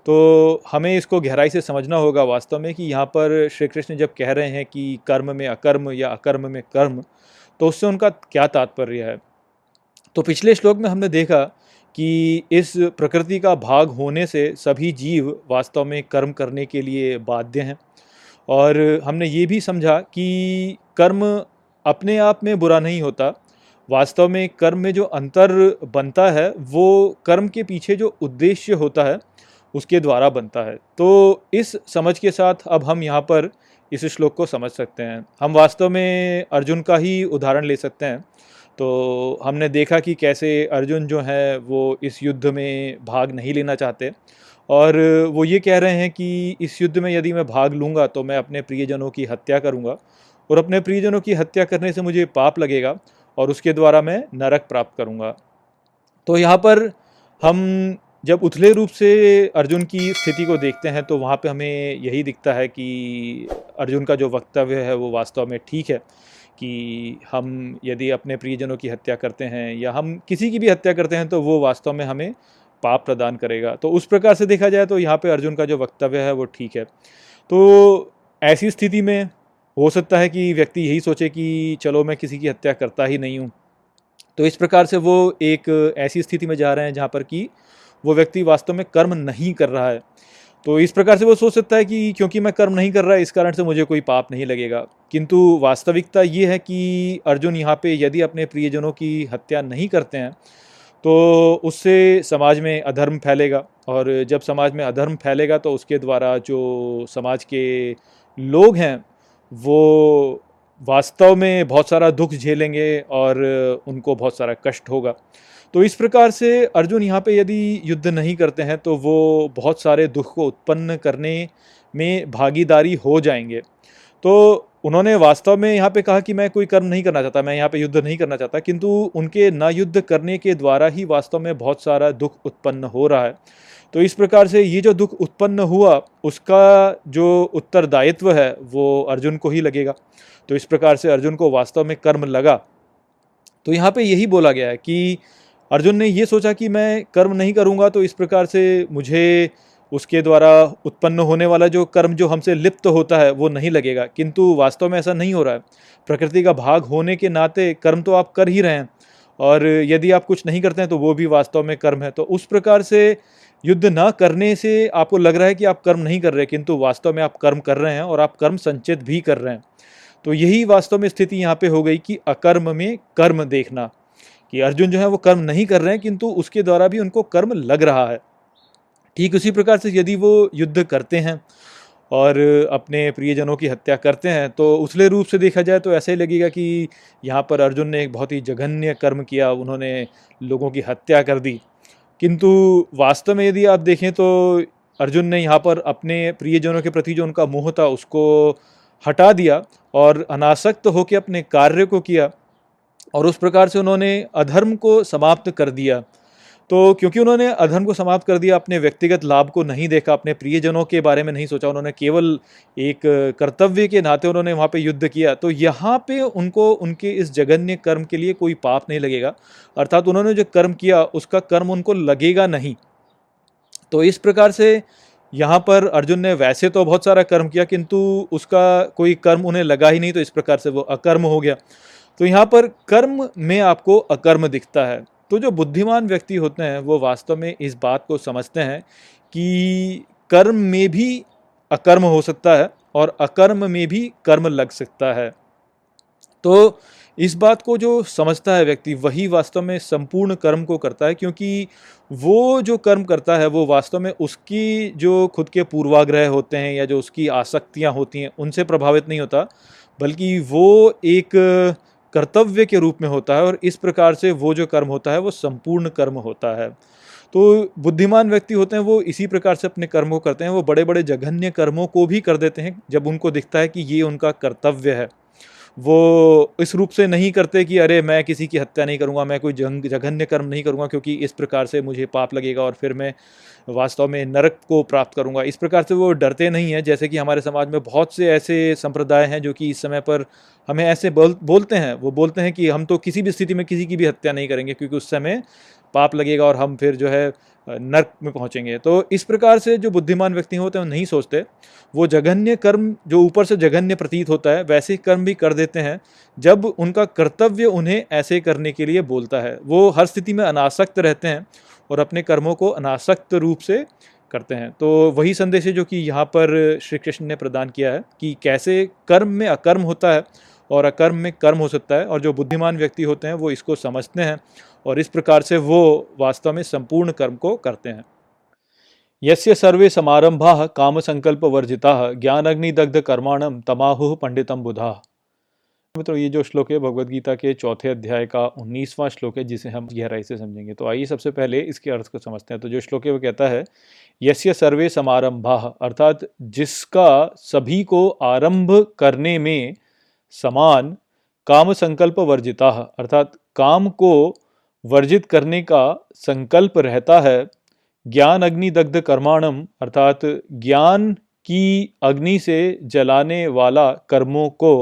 तो हमें इसको गहराई से समझना होगा वास्तव में कि यहाँ पर श्री कृष्ण जब कह रहे हैं कि कर्म में अकर्म या अकर्म में कर्म तो उससे उनका क्या तात्पर्य है? तो पिछले श्लोक में हमने देखा कि इस प्रकृति का भाग होने से सभी जीव वास्तव में कर्म करने के लिए बाध्य हैं। और हमने ये भी समझा कि कर्म अपने आप में बुरा नहीं होता। वास्तव में कर्म में जो अंतर बनता है, वो कर्म के पीछे जो उद्देश्य होता है, उसके द्वारा बनता है। तो इस समझ के साथ अब हम यहाँ पर इस श्लोक को समझ सकते हैं। हम वास्तव में अर्जुन का ही उदाहरण ले सकते हैं। तो हमने देखा कि कैसे अर्जुन जो है, वो इस युद्ध में भाग नहीं लेना चाहते। और वो ये कह रहे हैं कि इस युद्ध में यदि मैं भाग लूँगा तो मैं अपने प्रियजनों की हत्या करूँगा और अपने प्रियजनों की हत्या करने से मुझे पाप लगेगा और उसके द्वारा मैं नरक प्राप्त करूँगा। तो यहाँ पर हम जब उथले रूप से अर्जुन की स्थिति को देखते हैं तो वहाँ पे हमें यही दिखता है कि अर्जुन का जो वक्तव्य है, वो वास्तव में ठीक है कि हम यदि अपने प्रियजनों की हत्या करते हैं या हम किसी की भी हत्या करते हैं तो वो वास्तव में हमें पाप प्रदान करेगा। तो उस प्रकार से देखा जाए तो यहाँ पे अर्जुन का जो वक्तव्य है, वो ठीक है। तो ऐसी स्थिति में हो सकता है कि व्यक्ति यही सोचे कि चलो मैं किसी की हत्या करता ही नहीं हूँ। तो इस प्रकार से वो एक ऐसी स्थिति में जा रहे हैं, जहाँ पर कि वो व्यक्ति वास्तव में कर्म नहीं कर रहा है। तो इस प्रकार से वो सोच सकता है कि क्योंकि मैं कर्म नहीं कर रहा, इस कारण से मुझे कोई पाप नहीं लगेगा। किंतु वास्तविकता ये है कि अर्जुन यहाँ पे यदि अपने प्रियजनों की हत्या नहीं करते हैं तो उससे समाज में अधर्म फैलेगा। और जब समाज में अधर्म फैलेगा तो उसके द्वारा जो समाज के लोग हैं, वो वास्तव में बहुत सारा दुख झेलेंगे और उनको बहुत सारा कष्ट होगा। तो इस प्रकार से अर्जुन यहाँ पे यदि युद्ध नहीं करते हैं तो वो बहुत सारे दुख को उत्पन्न करने में भागीदारी हो जाएँगे। तो उन्होंने वास्तव में यहाँ पे कहा कि मैं कोई कर्म नहीं करना चाहता, मैं यहाँ पे युद्ध नहीं करना चाहता, किंतु उनके न युद्ध करने के द्वारा ही वास्तव में बहुत सारा दुख उत्पन्न हो रहा है। तो इस प्रकार से ये जो दुख उत्पन्न हुआ, उसका जो उत्तरदायित्व है, वो अर्जुन को ही लगेगा। तो इस प्रकार से अर्जुन को वास्तव में कर्म लगा। तो यहाँ पे यही बोला गया है कि अर्जुन ने ये सोचा कि मैं कर्म नहीं करूँगा तो इस प्रकार से मुझे उसके द्वारा उत्पन्न होने वाला जो कर्म जो हमसे लिप्त होता है, वो नहीं लगेगा। किंतु वास्तव में ऐसा नहीं हो रहा है। प्रकृति का भाग होने के नाते कर्म तो आप कर ही रहे हैं, और यदि आप कुछ नहीं करते हैं तो वो भी वास्तव में कर्म है। तो उस प्रकार से युद्ध न करने से आपको लग रहा है कि आप कर्म नहीं कर रहे, किंतु वास्तव में आप कर्म कर रहे हैं और आप कर्म संचित भी कर रहे हैं। तो यही वास्तव में स्थिति यहाँ पे हो गई कि अकर्म में कर्म देखना। कि अर्जुन जो है वो कर्म नहीं कर रहे हैं, किंतु उसके द्वारा भी उनको कर्म लग रहा है। ठीक उसी प्रकार से यदि वो युद्ध करते हैं और अपने प्रियजनों की हत्या करते हैं तो उसले रूप से देखा जाए तो ऐसा ही लगेगा कि यहाँ पर अर्जुन ने एक बहुत ही जघन्य कर्म किया, उन्होंने लोगों की हत्या कर दी। किंतु वास्तव में यदि आप देखें तो अर्जुन ने यहाँ पर अपने प्रियजनों के प्रति जो उनका मोह था, उसको हटा दिया और अनासक्त होकर अपने कार्य को किया। और उस प्रकार से उन्होंने अधर्म को समाप्त कर दिया। तो क्योंकि उन्होंने अधर्म को समाप्त कर दिया, अपने व्यक्तिगत लाभ को नहीं देखा, अपने प्रियजनों के बारे में नहीं सोचा, उन्होंने केवल एक कर्तव्य के नाते उन्होंने वहाँ पे युद्ध किया तो यहाँ पे उनको, उनके इस जघन्य कर्म के लिए कोई पाप नहीं लगेगा। अर्थात उन्होंने जो कर्म किया, उसका कर्म उनको लगेगा नहीं। तो इस प्रकार से यहाँ पर अर्जुन ने वैसे तो बहुत सारा कर्म किया, किंतु उसका कोई कर्म उन्हें लगा ही नहीं तो इस प्रकार से वो अकर्म हो गया। तो यहाँ पर कर्म में आपको अकर्म दिखता है। तो जो बुद्धिमान व्यक्ति होते हैं, वो वास्तव में इस बात को समझते हैं कि कर्म में भी अकर्म हो सकता है और अकर्म में भी कर्म लग सकता है। तो इस बात को जो समझता है व्यक्ति, वही वास्तव में संपूर्ण कर्म को करता है, क्योंकि वो जो कर्म करता है, वो वास्तव में उसकी जो खुद के पूर्वाग्रह होते हैं या जो उसकी आसक्तियाँ होती हैं, उनसे प्रभावित नहीं होता, बल्कि वो एक कर्तव्य के रूप में होता है और इस प्रकार से वो जो कर्म होता है, वो संपूर्ण कर्म होता है। तो बुद्धिमान व्यक्ति होते हैं, वो इसी प्रकार से अपने कर्म करते हैं, वो बड़े बड़े जघन्य कर्मों को भी कर देते हैं, जब उनको दिखता है कि ये उनका कर्तव्य है। वो इस रूप से नहीं करते कि अरे, मैं किसी की हत्या नहीं करूँगा, मैं कोई जंग, जघन्य कर्म नहीं करूँगा, क्योंकि इस प्रकार से मुझे पाप लगेगा और फिर मैं वास्तव में नरक को प्राप्त करूँगा। इस प्रकार से वो डरते नहीं हैं, जैसे कि हमारे समाज में बहुत से ऐसे संप्रदाय हैं जो कि इस समय पर हमें ऐसे बोल, बोलते हैं। वो बोलते हैं कि हम तो किसी भी स्थिति में किसी की भी हत्या नहीं करेंगे, क्योंकि उस समय पाप लगेगा और हम फिर जो है नर्क में पहुँचेंगे। तो इस प्रकार से जो बुद्धिमान व्यक्ति होते हैं, वो नहीं सोचते। वो जघन्य कर्म, जो ऊपर से जघन्य प्रतीत होता है, वैसे कर्म भी कर देते हैं, जब उनका कर्तव्य उन्हें ऐसे करने के लिए बोलता है। वो हर स्थिति में अनासक्त रहते हैं। और अपने कर्मों को अनासक्त रूप से करते हैं। तो वही संदेश है जो कि यहाँ पर श्री कृष्ण ने प्रदान किया है कि कैसे कर्म में अकर्म होता है और अकर्म में कर्म हो सकता है और जो बुद्धिमान व्यक्ति होते हैं वो इसको समझते हैं और इस प्रकार से वो वास्तव में संपूर्ण कर्म को करते हैं। यस्य सर्वे समारंभा काम संकल्प वर्जिता ज्ञान अग्निदग्ध कर्माणम तमाहु पंडितम बुधा। मित्रों, ये जो श्लोक है, भगवद गीता के चौथे अध्याय का उन्नीसवां श्लोक है, जिसे हम गहराई से समझेंगे। तो आइए सबसे पहले इसके अर्थ को समझते हैं। तो जो श्लोक है, वो कहता है, यस्य सर्वे समारंभा अर्थात जिसका सभी को आरंभ करने में समान काम संकल्प वर्जिता, अर्थात काम को वर्जित करने का संकल्प रहता है, ज्ञान अग्नि दग्ध कर्माणम, अर्थात ज्ञान की अग्नि से जलाने वाला कर्मों को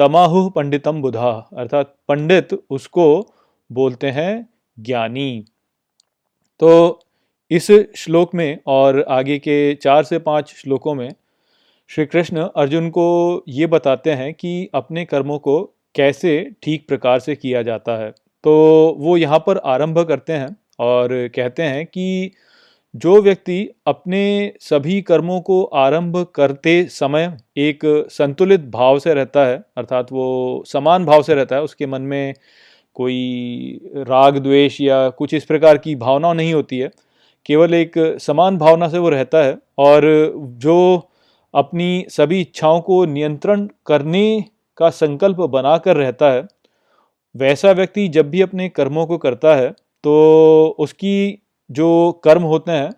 तमाहु पंडितम बुधा। अर्थात पंडित उसको बोलते हैं ज्ञानी। तो इस श्लोक में और आगे के चार से पाँच श्लोकों में श्री कृष्ण अर्जुन को ये बताते हैं कि अपने कर्मों को कैसे ठीक प्रकार से किया जाता है। तो वो यहाँ पर आरंभ करते हैं और कहते हैं कि जो व्यक्ति अपने सभी कर्मों को आरंभ करते समय एक संतुलित भाव से रहता है, अर्थात वो समान भाव से रहता है, उसके मन में कोई राग, द्वेष या कुछ इस प्रकार की भावना नहीं होती है, केवल एक समान भावना से वो रहता है और जो अपनी सभी इच्छाओं को नियंत्रण करने का संकल्प बनाकर रहता है, वैसा व्यक्ति जब भी अपने कर्मों को करता है तो उसकी जो कर्म होते हैं,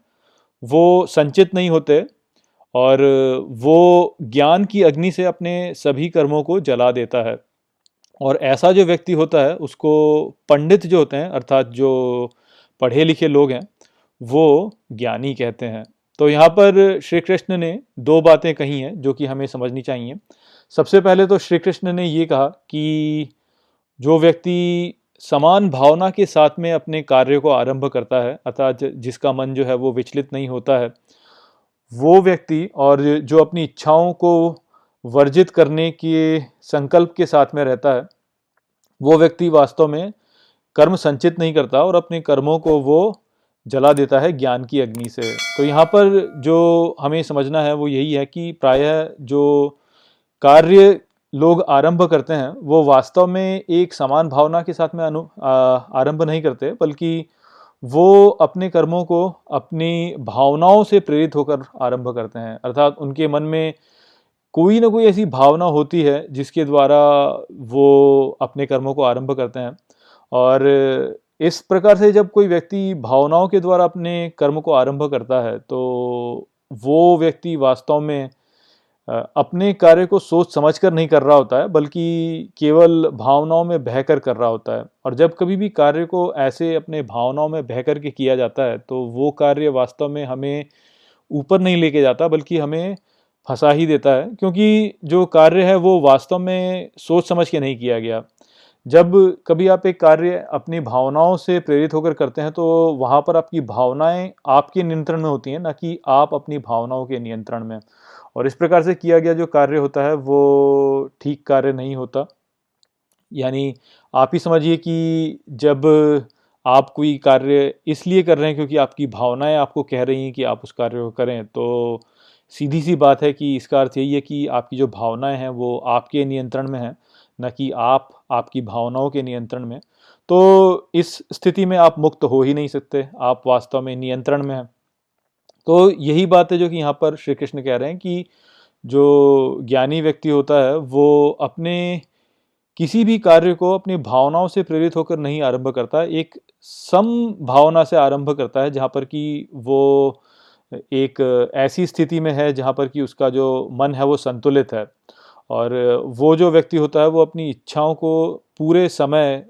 वो संचित नहीं होते और वो ज्ञान की अग्नि से अपने सभी कर्मों को जला देता है। और ऐसा जो व्यक्ति होता है, उसको पंडित जो होते हैं, अर्थात जो पढ़े लिखे लोग हैं, वो ज्ञानी कहते हैं। तो यहाँ पर श्री कृष्ण ने दो बातें कही हैं, जो कि हमें समझनी चाहिए। सबसे पहले तो श्री कृष्ण ने ये कहा कि जो व्यक्ति समान भावना के साथ में अपने कार्य को आरंभ करता है, अर्थात जिसका मन जो है वो विचलित नहीं होता है, वो व्यक्ति और जो अपनी इच्छाओं को वर्जित करने के संकल्प के साथ में रहता है, वो व्यक्ति वास्तव में कर्म संचित नहीं करता और अपने कर्मों को वो जला देता है ज्ञान की अग्नि से। तो यहाँ पर जो हमें समझना है वो यही है कि प्रायः जो कार्य लोग आरंभ करते हैं, वो वास्तव में एक समान भावना के साथ में अनु आरंभ नहीं करते, बल्कि वो अपने कर्मों को अपनी भावनाओं से प्रेरित होकर आरंभ करते हैं। अर्थात उनके मन में कोई ना कोई ऐसी भावना होती है, जिसके द्वारा वो अपने कर्मों को आरंभ करते हैं। और इस प्रकार से जब कोई व्यक्ति भावनाओं के द्वारा अपने कर्म को आरंभ करता है तो वो व्यक्ति वास्तव में अपने कार्य को सोच समझ कर नहीं कर रहा होता है, बल्कि केवल भावनाओं में बहकर कर रहा होता है। और जब कभी भी कार्य को ऐसे अपने भावनाओं में बह कर के किया जाता है तो वो कार्य वास्तव में हमें ऊपर नहीं लेके जाता, बल्कि हमें फंसा ही देता है, क्योंकि जो कार्य है वो वास्तव में सोच समझ के नहीं किया गया। जब कभी आप एक कार्य अपनी भावनाओं से प्रेरित होकर करते हैं तो वहाँ पर आपकी भावनाएँ आपके नियंत्रण में होती हैं, ना कि आप अपनी भावनाओं के नियंत्रण में। और इस प्रकार से किया गया जो कार्य होता है, वो ठीक कार्य नहीं होता। यानी आप ही समझिए कि जब आप कोई कार्य इसलिए कर रहे हैं क्योंकि आपकी भावनाएँ आपको कह रही हैं कि आप उस कार्य को करें तो सीधी सी बात है कि इसका अर्थ यही है कि आपकी जो भावनाएँ हैं, वो आपके नियंत्रण में हैं, न कि आप, आपकी भावनाओं के नियंत्रण में। तो इस स्थिति में आप मुक्त हो ही नहीं सकते। आप वास्तव में नियंत्रण में हैं। तो यही बात है जो कि यहाँ पर श्री कृष्ण कह रहे हैं कि जो ज्ञानी व्यक्ति होता है, वो अपने किसी भी कार्य को अपनी भावनाओं से प्रेरित होकर नहीं आरंभ करता। एक सम भावना से आरंभ करता है, जहाँ पर कि वो एक ऐसी स्थिति में है, जहाँ पर कि उसका जो मन है वो संतुलित है। और वो जो व्यक्ति होता है, वो अपनी इच्छाओं को पूरे समय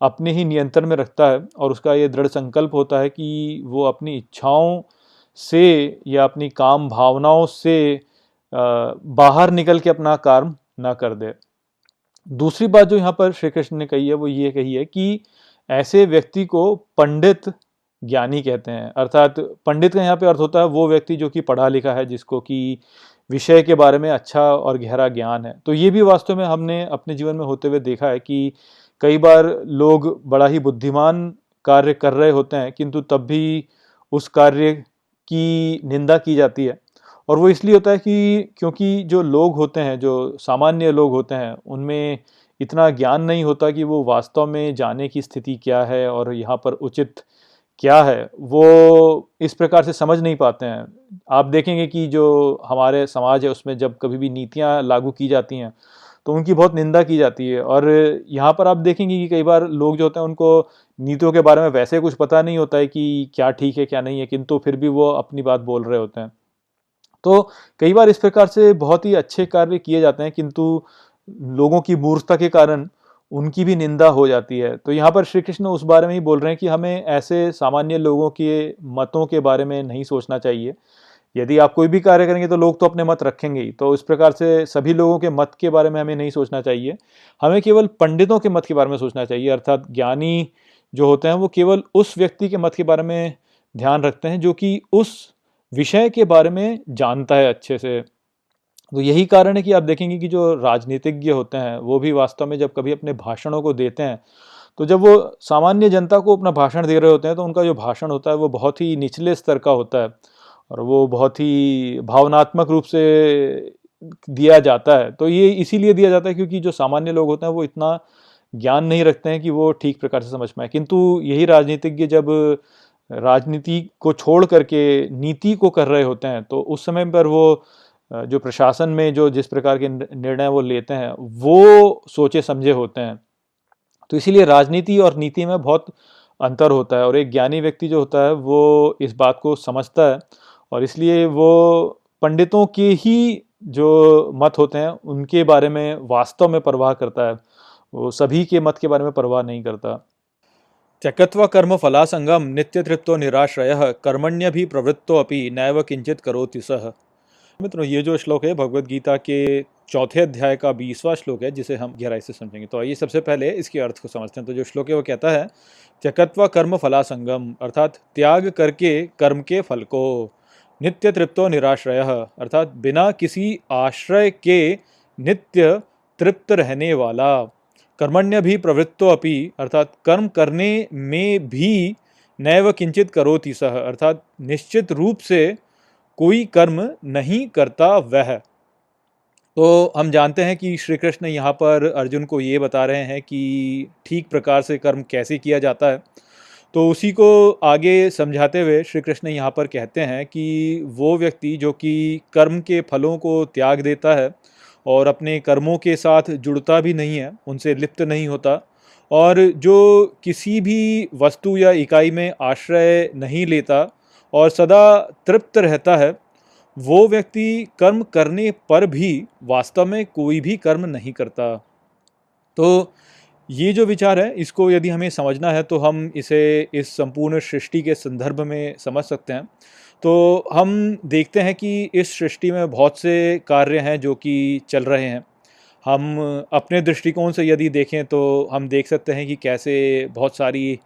अपने ही नियंत्रण में रखता है और उसका ये दृढ़ संकल्प होता है कि वो अपनी इच्छाओं से या अपनी काम भावनाओं से बाहर निकल के अपना कार्य ना कर दे। दूसरी बात जो यहाँ पर श्री कृष्ण ने कही है, वो ये कही है कि ऐसे व्यक्ति को पंडित ज्ञानी कहते हैं। अर्थात पंडित का यहाँ पे अर्थ होता है वो व्यक्ति जो कि पढ़ा लिखा है, जिसको कि विषय के बारे में अच्छा और गहरा ज्ञान है। तो ये भी वास्तव में हमने अपने जीवन में होते हुए देखा है कि कई बार लोग बड़ा ही बुद्धिमान कार्य कर रहे होते हैं, किंतु तब भी उस कार्य की निंदा की जाती है। और वो इसलिए होता है कि क्योंकि जो लोग होते हैं, जो सामान्य लोग होते हैं, उनमें इतना ज्ञान नहीं होता कि वो वास्तव में जाने की स्थिति क्या है और यहाँ पर उचित क्या है, वो इस प्रकार से समझ नहीं पाते हैं। आप देखेंगे कि जो हमारे समाज है, उसमें जब कभी भी नीतियाँ लागू की जाती हैं तो उनकी बहुत निंदा की जाती है। और यहाँ पर आप देखेंगे कि कई बार लोग जो होते हैं, उनको नीतियों के बारे में वैसे कुछ पता नहीं होता है कि क्या ठीक है, क्या नहीं है, किंतु फिर भी वो अपनी बात बोल रहे होते हैं। तो कई बार इस प्रकार से बहुत ही अच्छे कार्य किए जाते हैं, किंतु लोगों की मूर्खता के कारण उनकी भी निंदा हो जाती है। तो यहाँ पर श्री कृष्ण उस बारे में ही बोल रहे हैं कि हमें ऐसे सामान्य लोगों के मतों के बारे में नहीं सोचना चाहिए। यदि आप कोई भी कार्य करेंगे तो लोग तो अपने मत रखेंगे ही। तो इस प्रकार से सभी लोगों के मत के बारे में हमें नहीं सोचना चाहिए। हमें केवल पंडितों के मत के बारे में सोचना चाहिए, अर्थात ज्ञानी जो होते हैं वो केवल उस व्यक्ति के मत के बारे में ध्यान रखते हैं जो कि उस विषय के बारे में जानता है अच्छे से। तो यही कारण है कि आप देखेंगे कि जो राजनीतिज्ञ होते हैं, वो भी वास्तव में जब कभी अपने भाषणों को देते हैं तो जब वो सामान्य जनता को अपना भाषण दे रहे होते हैं तो उनका जो भाषण होता है वो बहुत ही निचले स्तर का होता है। और वो बहुत ही भावनात्मक रूप से दिया जाता है। तो ये इसीलिए दिया जाता है क्योंकि जो सामान्य लोग होते हैं वो इतना ज्ञान नहीं रखते हैं कि वो ठीक प्रकार से समझ पाए। किंतु यही राजनीतिज्ञ जब राजनीति को छोड़ करके नीति को कर रहे होते हैं तो उस समय पर वो, जो प्रशासन में जो जिस प्रकार के निर्णय वो लेते हैं, वो सोचे समझे होते हैं। तो इसीलिए राजनीति और नीति में बहुत अंतर होता है और एक ज्ञानी व्यक्ति जो होता है वो इस बात को समझता है और इसलिए वो पंडितों के ही जो मत होते हैं, उनके बारे में वास्तव में परवाह करता है। वो सभी के मत के बारे में परवाह नहीं करता। त्यक्त्वा कर्म फलासंगम नित्य तृप्तो निराश्रय, कर्मण्य भी प्रवृत्तो अपि नैव किंचित करोति सह मित्रों, ये जो श्लोक है भगवत गीता के चौथे अध्याय का बीसवा श्लोक है, जिसे हम गहराई से समझेंगे। तो आइए सबसे पहले इसके अर्थ को समझते हैं। तो जो श्लोक है, वो कहता है, त्यकत्व कर्म फलासंगम, अर्थात त्याग करके कर्म के फल को। नित्य तृप्तो निराश्रय। अर्थात बिना किसी आश्रय के नित्य तृप्त रहने वाला। कर्मण्य भी प्रवृत्तो अपि, अर्थात कर्म करने में भी नैव किंचित करोति सह अर्थात निश्चित रूप से कोई कर्म नहीं करता वह। तो हम जानते हैं कि श्री कृष्ण यहाँ पर अर्जुन को ये बता रहे हैं कि ठीक प्रकार से कर्म कैसे किया जाता है। तो उसी को आगे समझाते हुए श्री कृष्ण यहाँ पर कहते हैं कि वो व्यक्ति जो कि कर्म के फलों को त्याग देता है और अपने कर्मों के साथ जुड़ता भी नहीं है, उनसे लिप्त नहीं होता, और जो किसी भी वस्तु या इकाई में आश्रय नहीं लेता और सदा तृप्त रहता है, वो व्यक्ति कर्म करने पर भी वास्तव में कोई भी कर्म नहीं करता। तो ये जो विचार है, इसको यदि हमें समझना है तो हम इसे इस संपूर्ण सृष्टि के संदर्भ में समझ सकते हैं। तो हम देखते हैं कि इस सृष्टि में बहुत से कार्य हैं जो कि चल रहे हैं। हम अपने दृष्टिकोण से यदि देखें तो हम देख सकते हैं कि कैसे बहुत सारी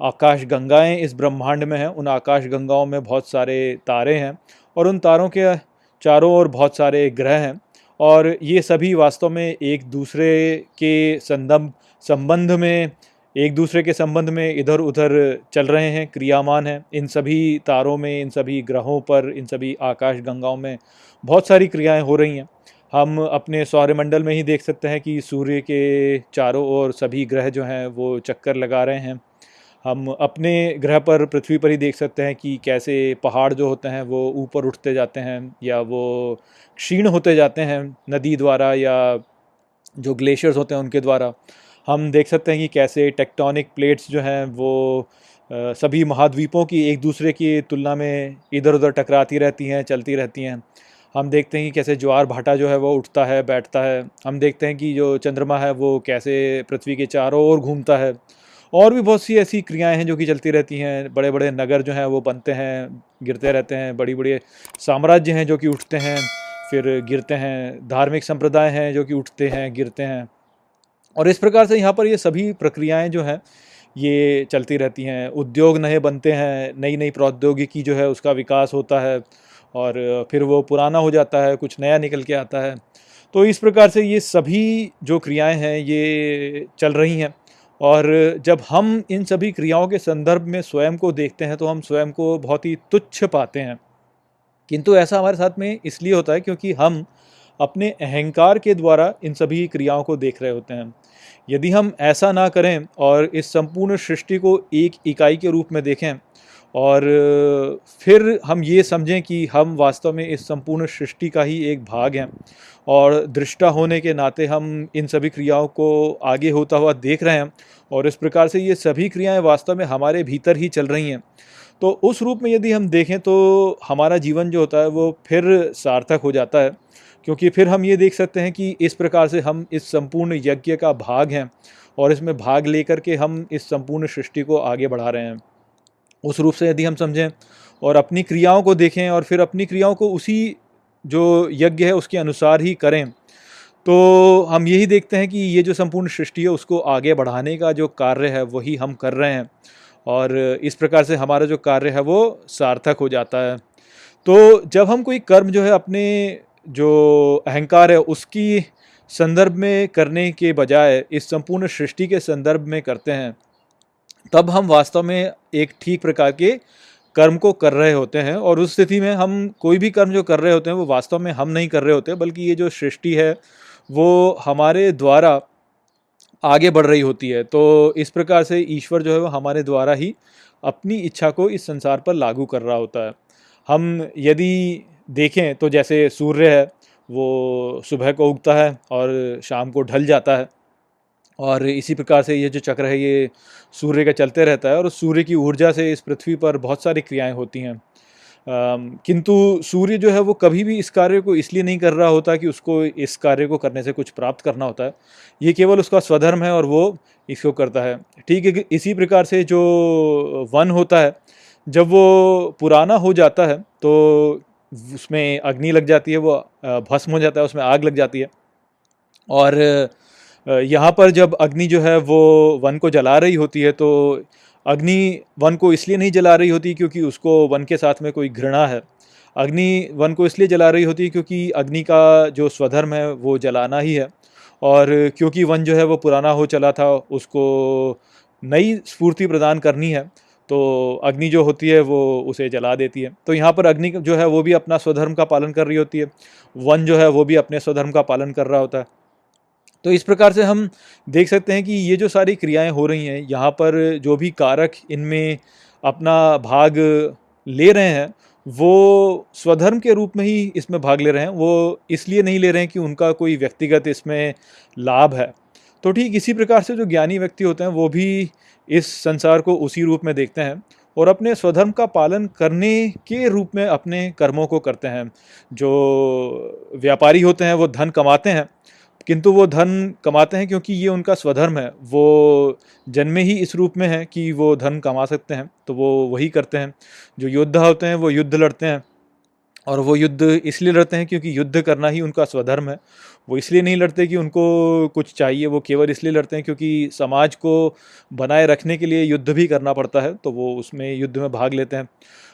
आकाश गंगाएँ इस ब्रह्मांड में हैं। उन आकाश गंगाओं में बहुत सारे तारे हैं और उन तारों के चारों ओर बहुत सारे ग्रह हैं। और ये सभी वास्तव में एक दूसरे के संदम संबंध में, एक दूसरे के संबंध में इधर उधर चल रहे हैं, क्रियामान हैं। इन सभी तारों में, इन सभी ग्रहों पर, इन सभी आकाश गंगाओं में बहुत सारी क्रियाएँ हो रही हैं। हम अपने सौरमंडल में ही देख सकते हैं कि सूर्य के चारों ओर सभी ग्रह जो हैं, वो चक्कर लगा रहे हैं। हम अपने ग्रह पर, पृथ्वी पर ही देख सकते हैं कि कैसे पहाड़ जो होते हैं, वो ऊपर उठते जाते हैं या वो क्षीण होते जाते हैं नदी द्वारा या जो ग्लेशियर्स होते हैं उनके द्वारा। हम देख सकते हैं कि कैसे टेक्टोनिक प्लेट्स जो हैं वो सभी महाद्वीपों की एक दूसरे की तुलना में इधर उधर टकराती रहती हैं, चलती रहती हैं। हम देखते हैं कि कैसे ज्वार भाटा जो है वो उठता है, बैठता है। हम देखते हैं कि जो चंद्रमा है वो कैसे पृथ्वी के चारों ओर घूमता है। और भी बहुत सी ऐसी क्रियाएँ हैं जो कि चलती रहती हैं। बड़े बड़े नगर जो हैं वो बनते हैं, गिरते रहते हैं बड़ी बड़ी साम्राज्य हैं जो कि उठते हैं, फिर गिरते हैं, धार्मिक संप्रदाय हैं जो कि उठते हैं, गिरते हैं। और इस प्रकार से यहाँ पर ये सभी प्रक्रियाएँ जो हैं, ये चलती रहती हैं। उद्योग नए बनते हैं नई नई प्रौद्योगिकी जो है उसका विकास होता है और फिर वो पुराना हो जाता है, कुछ नया निकल के आता है। तो इस प्रकार से ये सभी जो क्रियाएँ हैं, ये चल रही हैं और जब हम इन सभी क्रियाओं के संदर्भ में स्वयं को देखते हैं तो हम स्वयं को बहुत ही तुच्छ पाते हैं। किंतु ऐसा हमारे साथ में इसलिए होता है क्योंकि हम अपने अहंकार के द्वारा इन सभी क्रियाओं को देख रहे होते हैं। यदि हम ऐसा ना करें और इस संपूर्ण सृष्टि को एक इकाई के रूप में देखें और फिर हम ये समझें कि हम वास्तव में इस संपूर्ण सृष्टि का ही एक भाग हैं और दृष्टा होने के नाते हम इन सभी क्रियाओं को आगे होता हुआ देख रहे हैं और इस प्रकार से ये सभी क्रियाएँ वास्तव में हमारे भीतर ही चल रही हैं। तो उस रूप में यदि हम देखें तो हमारा जीवन जो होता है वो फिर सार्थक हो जाता है, क्योंकि फिर हम ये देख सकते हैं कि इस प्रकार से हम इस संपूर्ण यज्ञ का भाग हैं और इसमें भाग लेकर के हम इस संपूर्ण सृष्टि को आगे बढ़ा रहे हैं। उस रूप से यदि हम समझें और अपनी क्रियाओं को देखें और फिर अपनी क्रियाओं को उसी जो यज्ञ है उसके अनुसार ही करें तो हम यही देखते हैं कि ये जो संपूर्ण सृष्टि है उसको आगे बढ़ाने का जो कार्य है वही हम कर रहे हैं। और इस प्रकार से हमारा जो कार्य है वो सार्थक हो जाता है। तो जब हम कोई कर्म जो है अपने जो अहंकार है उसकी संदर्भ में करने के बजाय, इस संपूर्ण सृष्टि के संदर्भ में करते हैं, तब हम वास्तव में एक ठीक प्रकार के कर्म को कर रहे होते हैं और उस स्थिति में हम कोई भी कर्म जो कर रहे होते हैं वो वास्तव में हम नहीं कर रहे होते, बल्कि ये जो सृष्टि है वो हमारे द्वारा आगे बढ़ रही होती है। तो इस प्रकार से ईश्वर जो है वो हमारे द्वारा ही अपनी इच्छा को इस संसार पर लागू कर रहा होता है। हम यदि देखें तो जैसे सूर्य है, वो सुबह को उगता है और शाम को ढल जाता है और इसी प्रकार से ये जो चक्र है, ये सूर्य का चलते रहता है और सूर्य की ऊर्जा से इस पृथ्वी पर बहुत सारी क्रियाएँ होती हैं। किंतु सूर्य जो है वो कभी भी इस कार्य को इसलिए नहीं कर रहा होता कि उसको इस कार्य को करने से कुछ प्राप्त करना होता है। ये केवल उसका स्वधर्म है और वो इसको करता है। ठीक है इसी प्रकार से जो वन होता है, जब वो पुराना हो जाता है तो उसमें अग्नि लग जाती है, वो भस्म हो जाता है, उसमें आग लग जाती है। और यहाँ पर जब अग्नि जो है वो वन को जला रही होती है तो अग्नि वन को इसलिए नहीं जला रही होती क्योंकि उसको वन के साथ में कोई घृणा है। अग्नि वन को इसलिए जला रही होती है क्योंकि अग्नि का जो स्वधर्म है, वो जलाना ही है। और क्योंकि वन जो है, वो पुराना हो चला था, उसको नई स्फूर्ति प्रदान करनी है तो अग्नि जो होती है, वो उसे जला देती है। तो यहाँ पर अग्नि जो है, वो भी अपना स्वधर्म का पालन कर रही होती है। वन जो है, वो भी अपने स्वधर्म का पालन कर रहा होता है। तो इस प्रकार से हम देख सकते हैं कि ये जो सारी क्रियाएँ हो रही हैं, यहाँ पर जो भी कारक इनमें अपना भाग ले रहे हैं, वो स्वधर्म के रूप में ही इसमें भाग ले रहे हैं। वो इसलिए नहीं ले रहे हैं कि उनका कोई व्यक्तिगत इसमें लाभ है। तो ठीक इसी प्रकार से जो ज्ञानी व्यक्ति होते हैं, वो भी इस संसार को उसी रूप में देखते हैं और अपने स्वधर्म का पालन करने के रूप में अपने कर्मों को करते हैं। जो व्यापारी होते हैं, वो धन कमाते हैं किंतु वो धन कमाते हैं क्योंकि ये उनका स्वधर्म है। वो जन्मे ही इस रूप में है कि वो धन कमा सकते हैं तो वो वही करते हैं। जो योद्धा होते हैं, वो युद्ध लड़ते हैं और वो युद्ध इसलिए लड़ते हैं क्योंकि युद्ध करना ही उनका स्वधर्म है। वो इसलिए नहीं लड़ते कि उनको कुछ चाहिए, वो केवल इसलिए लड़ते हैं क्योंकि समाज को बनाए रखने के लिए युद्ध भी करना पड़ता है तो वो उसमें युद्ध में भाग लेते हैं।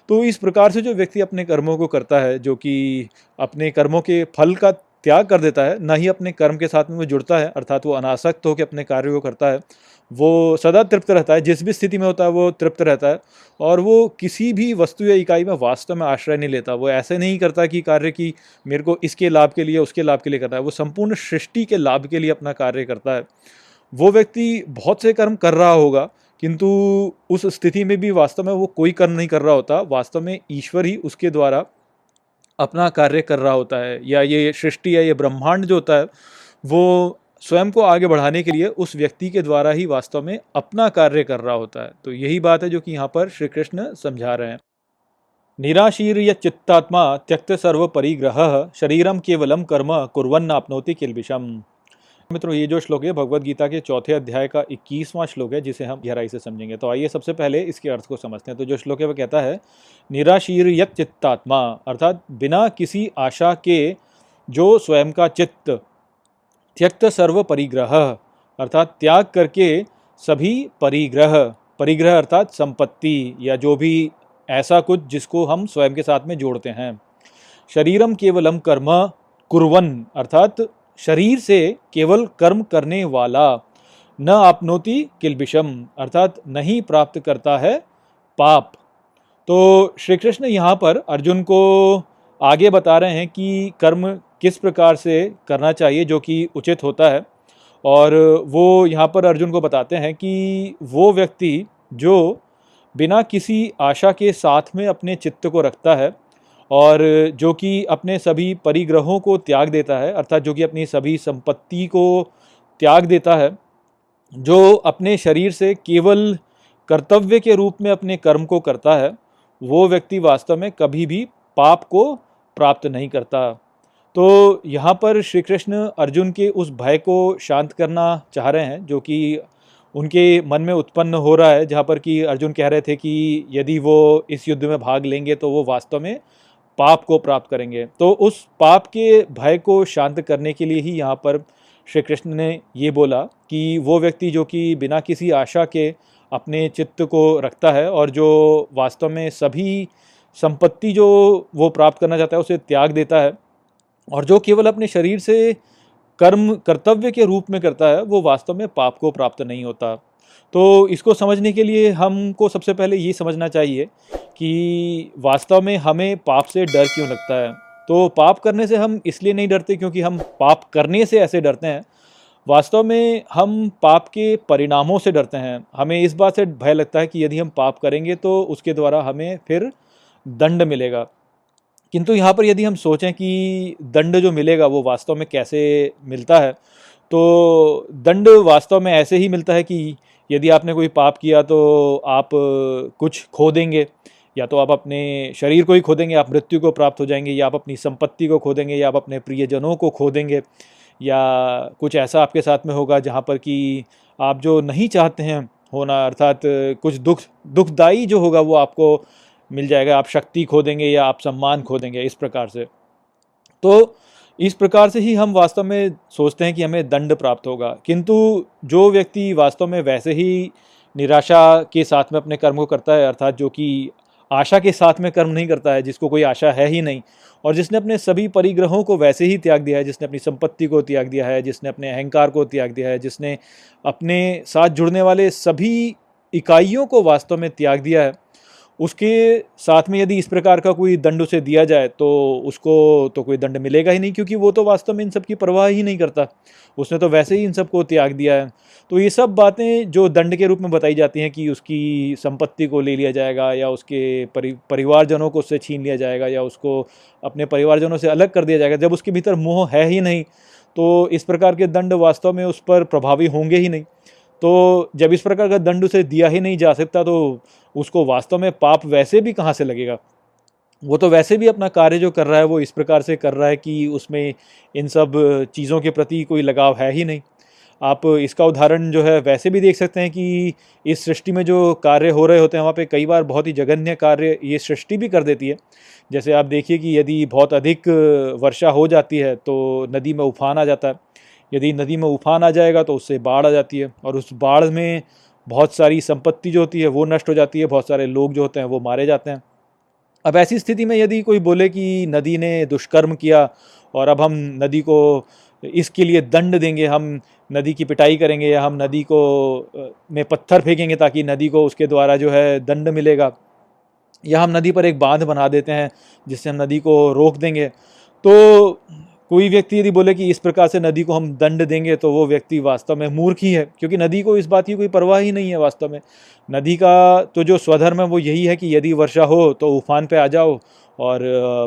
तो इस प्रकार से जो व्यक्ति अपने कर्मों को करता है, जो कि अपने कर्मों के फल का त्याग कर देता है, ना ही अपने कर्म के साथ में वो जुड़ता है, अर्थात वो अनासक्त होकर अपने कार्य को करता है। वो सदा तृप्त रहता है, जिस भी स्थिति में होता है वो तृप्त रहता है, और वो किसी भी वस्तु या इकाई में वास्तव में आश्रय नहीं लेता। वो ऐसे नहीं करता कि कार्य की मेरे को इसके लाभ के लिए, उसके लाभ के लिए करना है। वो संपूर्ण सृष्टि के लाभ के लिए अपना कार्य करता है। वो व्यक्ति बहुत से कर्म कर रहा होगा, किंतु उस स्थिति में भी वास्तव में वो कोई कर्म नहीं कर रहा होता। वास्तव में ईश्वर ही उसके द्वारा अपना कार्य कर रहा होता है, या ये सृष्टि या ये ब्रह्मांड जो होता है, वो स्वयं को आगे बढ़ाने के लिए उस व्यक्ति के द्वारा ही वास्तव में अपना कार्य कर रहा होता है। तो यही बात है जो कि यहाँ पर श्री कृष्ण समझा रहे हैं। निराशीर या चित्तात्मा त्यक्त सर्व परिग्रह शरीरम केवलम कर्म कुरन किलबिषम। मित्रों, ये जो श्लोक है, भगवत गीता के चौथे अध्याय का इक्कीसवां श्लोक है, जिसे हम गहराई से समझेंगे। तो आइए सबसे पहले इसके अर्थ को समझते हैं। तो जो श्लोक है वह कहता है, निराशीर यत चित्तात्मा अर्थात बिना किसी आशा के जो स्वयं का चित्त त्यक्त सर्व परिग्रह अर्थात त्याग करके सभी परिग्रह परिग्रह अर्थात संपत्ति या जो भी ऐसा कुछ जिसको हम स्वयं के साथ में जोड़ते हैं। शरीरम केवलम कर्म कुरवन, अर्थात शरीर से केवल कर्म करने वाला न आपनोति किलबिशम अर्थात नहीं प्राप्त करता है पाप। तो श्री कृष्ण यहाँ पर अर्जुन को आगे बता रहे हैं कि कर्म किस प्रकार से करना चाहिए जो कि उचित होता है। और वो यहाँ पर अर्जुन को बताते हैं कि वो व्यक्ति जो बिना किसी आशा के साथ में अपने चित्त को रखता है और जो कि अपने सभी परिग्रहों को त्याग देता है, अर्थात जो कि अपनी सभी संपत्ति को त्याग देता है, जो अपने शरीर से केवल कर्तव्य के रूप में अपने कर्म को करता है, वो व्यक्ति वास्तव में कभी भी पाप को प्राप्त नहीं करता। तो यहाँ पर श्री कृष्ण अर्जुन के उस भय को शांत करना चाह रहे हैं, जो कि उनके मन में उत्पन्न हो रहा है, जहाँ पर कि अर्जुन कह रहे थे कि यदि वो इस युद्ध में भाग लेंगे तो वो वास्तव में पाप को प्राप्त करेंगे। तो उस पाप के भय को शांत करने के लिए ही यहाँ पर श्री कृष्ण ने ये बोला कि वो व्यक्ति जो कि बिना किसी आशा के अपने चित्त को रखता है और जो वास्तव में सभी संपत्ति जो वो प्राप्त करना चाहता है उसे त्याग देता है और जो केवल अपने शरीर से कर्म, कर्तव्य के रूप में करता है, वो वास्तव में पाप को प्राप्त नहीं होता। तो इसको समझने के लिए हमको सबसे पहले ये समझना चाहिए कि वास्तव में हमें पाप से डर क्यों लगता है? तो पाप करने से हम इसलिए नहीं डरते क्योंकि हम पाप करने से ऐसे डरते हैं। वास्तव में हम पाप के परिणामों से डरते हैं। हमें इस बात से भय लगता है कि यदि हम पाप करेंगे तो उसके द्वारा हमें फिर दंड मिलेगा। किंतु यहाँ पर यदि हम सोचें कि दंड जो मिलेगा वो वास्तव में कैसे मिलता है? तो दंड वास्तव में ऐसे ही मिलता है कि यदि आपने कोई पाप किया तो आप कुछ खो देंगे, या तो आप अपने शरीर को ही खो देंगे, आप मृत्यु को प्राप्त हो जाएँगे, या आप अपनी संपत्ति को खो देंगे, या आप अपने प्रियजनों को खो देंगे, या कुछ ऐसा आपके साथ में होगा जहाँ पर कि आप जो नहीं चाहते हैं होना, अर्थात कुछ दुख दुखदाई जो होगा वो आपको मिल जाएगा, आप शक्ति खो देंगे या आप सम्मान खो देंगे इस प्रकार से। तो इस प्रकार से ही हम वास्तव में सोचते हैं कि हमें दंड प्राप्त होगा। किंतु जो व्यक्ति वास्तव में वैसे ही निराशा के साथ में अपने कर्म को करता है, अर्थात जो कि आशा के साथ में कर्म नहीं करता है, जिसको कोई आशा है ही नहीं, और जिसने अपने सभी परिग्रहों को वैसे ही त्याग दिया है, जिसने अपनी संपत्ति को त्याग दिया है, जिसने अपने अहंकार को त्याग दिया है, जिसने अपने साथ जुड़ने वाले सभी इकाइयों को वास्तव में त्याग दिया है उसके साथ में यदि इस प्रकार का कोई दंड उसे दिया जाए तो उसको तो कोई दंड मिलेगा ही नहीं, क्योंकि वो तो वास्तव में इन सब की परवाह ही नहीं करता। उसने तो वैसे ही इन सबको त्याग दिया है। तो ये सब बातें जो दंड के रूप में बताई जाती हैं कि उसकी संपत्ति को ले लिया जाएगा, या उसके परि, परिवारजनों को उससे छीन लिया जाएगा, या उसको अपने परिवारजनों से अलग कर दिया जाएगा, जब उसके भीतर मोह है ही नहीं तो इस प्रकार के दंड वास्तव में उस पर प्रभावी होंगे ही नहीं। तो जब इस प्रकार का दंड उसे दिया ही नहीं जा सकता तो उसको वास्तव में पाप वैसे भी कहाँ से लगेगा? वो तो वैसे भी अपना कार्य जो कर रहा है, वो इस प्रकार से कर रहा है कि उसमें इन सब चीज़ों के प्रति कोई लगाव है ही नहीं। आप इसका उदाहरण जो है, वैसे भी देख सकते हैं कि इस सृष्टि में जो कार्य हो रहे होते हैं, वहाँ पे कई बार बहुत ही जघन्य कार्य ये सृष्टि भी कर देती है। जैसे आप देखिए कि यदि बहुत अधिक वर्षा हो जाती है तो नदी में उफान आ जाता है। यदि नदी में उफान आ जाएगा तो उससे बाढ़ आ जाती है और उस बाढ़ में बहुत सारी संपत्ति जो होती है वो नष्ट हो जाती है, बहुत सारे लोग जो होते हैं वो मारे जाते हैं। अब ऐसी स्थिति में यदि कोई बोले कि नदी ने दुष्कर्म किया और अब हम नदी को इसके लिए दंड देंगे, हम नदी की पिटाई करेंगे या हम नदी को में पत्थर फेंकेंगे ताकि नदी को उसके द्वारा जो है दंड मिलेगा, या हम नदी पर एक बाँध बना देते हैं जिससे हम नदी को रोक देंगे तो कोई व्यक्ति यदि बोले कि इस प्रकार से नदी को हम दंड देंगे तो वो व्यक्ति वास्तव में मूर्ख ही है, क्योंकि नदी को इस बात की कोई परवाह ही नहीं है वास्तव में। नदी का तो जो स्वधर्म है, वो यही है कि यदि वर्षा हो तो उफान पे आ जाओ और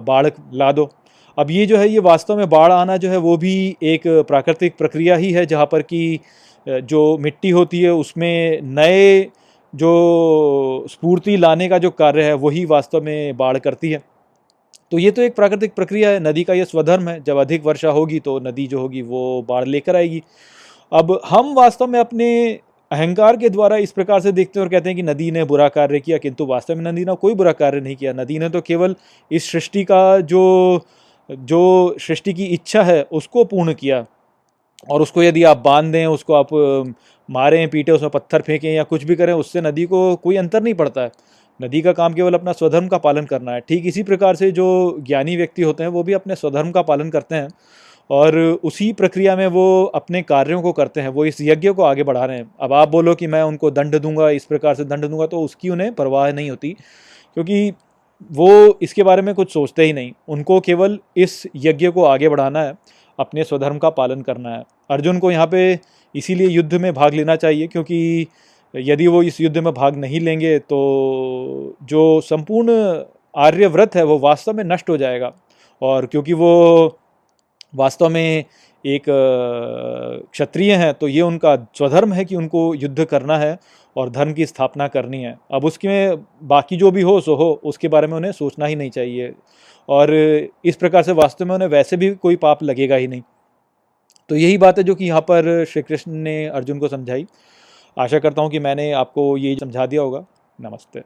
बाढ़ ला दो। अब ये जो है, ये वास्तव में बाढ़ आना जो है, वो भी एक प्राकृतिक प्रक्रिया ही है, जहाँ पर कि जो मिट्टी होती है, उसमें नए जो स्फूर्ति लाने का जो कार्य है वही वास्तव में बाढ़ करती है। तो ये तो एक प्राकृतिक प्रक्रिया है, नदी का ये स्वधर्म है, जब अधिक वर्षा होगी तो नदी जो होगी वो बाढ़ लेकर आएगी। अब हम वास्तव में अपने अहंकार के द्वारा इस प्रकार से देखते हैं और कहते हैं कि नदी ने बुरा कार्य किया, किंतु वास्तव में नदी ने कोई बुरा कार्य नहीं किया। नदी ने तो केवल इस सृष्टि का जो जो सृष्टि की इच्छा है, उसको पूर्ण किया। और उसको यदि आप बाँध दें, उसको आप मारें, पीटे, उसमें पत्थर फेंकें या कुछ भी करें, उससे नदी को कोई अंतर नहीं पड़ता है। नदी का काम केवल अपना स्वधर्म का पालन करना है। ठीक इसी प्रकार से जो ज्ञानी व्यक्ति होते हैं, वो भी अपने स्वधर्म का पालन करते हैं और उसी प्रक्रिया में वो अपने कार्यों को करते हैं, वो इस यज्ञ को आगे बढ़ा रहे हैं। अब आप बोलो कि मैं उनको दंड दूँगा, इस प्रकार से दंड दूँगा तो उसकी उन्हें परवाह नहीं होती, क्योंकि वो इसके बारे में कुछ सोचते ही नहीं। उनको केवल इस यज्ञ को आगे बढ़ाना है, अपने स्वधर्म का पालन करना है। अर्जुन को यहाँ पे इसीलिए युद्ध में भाग लेना चाहिए, क्योंकि यदि वो इस युद्ध में भाग नहीं लेंगे तो जो संपूर्ण आर्यव्रत है, वो वास्तव में नष्ट हो जाएगा। और क्योंकि वो वास्तव में एक क्षत्रिय हैं तो ये उनका स्वधर्म है कि उनको युद्ध करना है और धर्म की स्थापना करनी है। अब उसके बाकी जो भी हो, सो हो, उसके बारे में उन्हें सोचना ही नहीं चाहिए। और इस प्रकार से वास्तव में उन्हें वैसे भी कोई पाप लगेगा ही नहीं। तो यही बात है जो कि यहाँ पर श्री कृष्ण ने अर्जुन को समझाई। आशा करता हूँ कि मैंने आपको ये समझा दिया होगा। नमस्ते।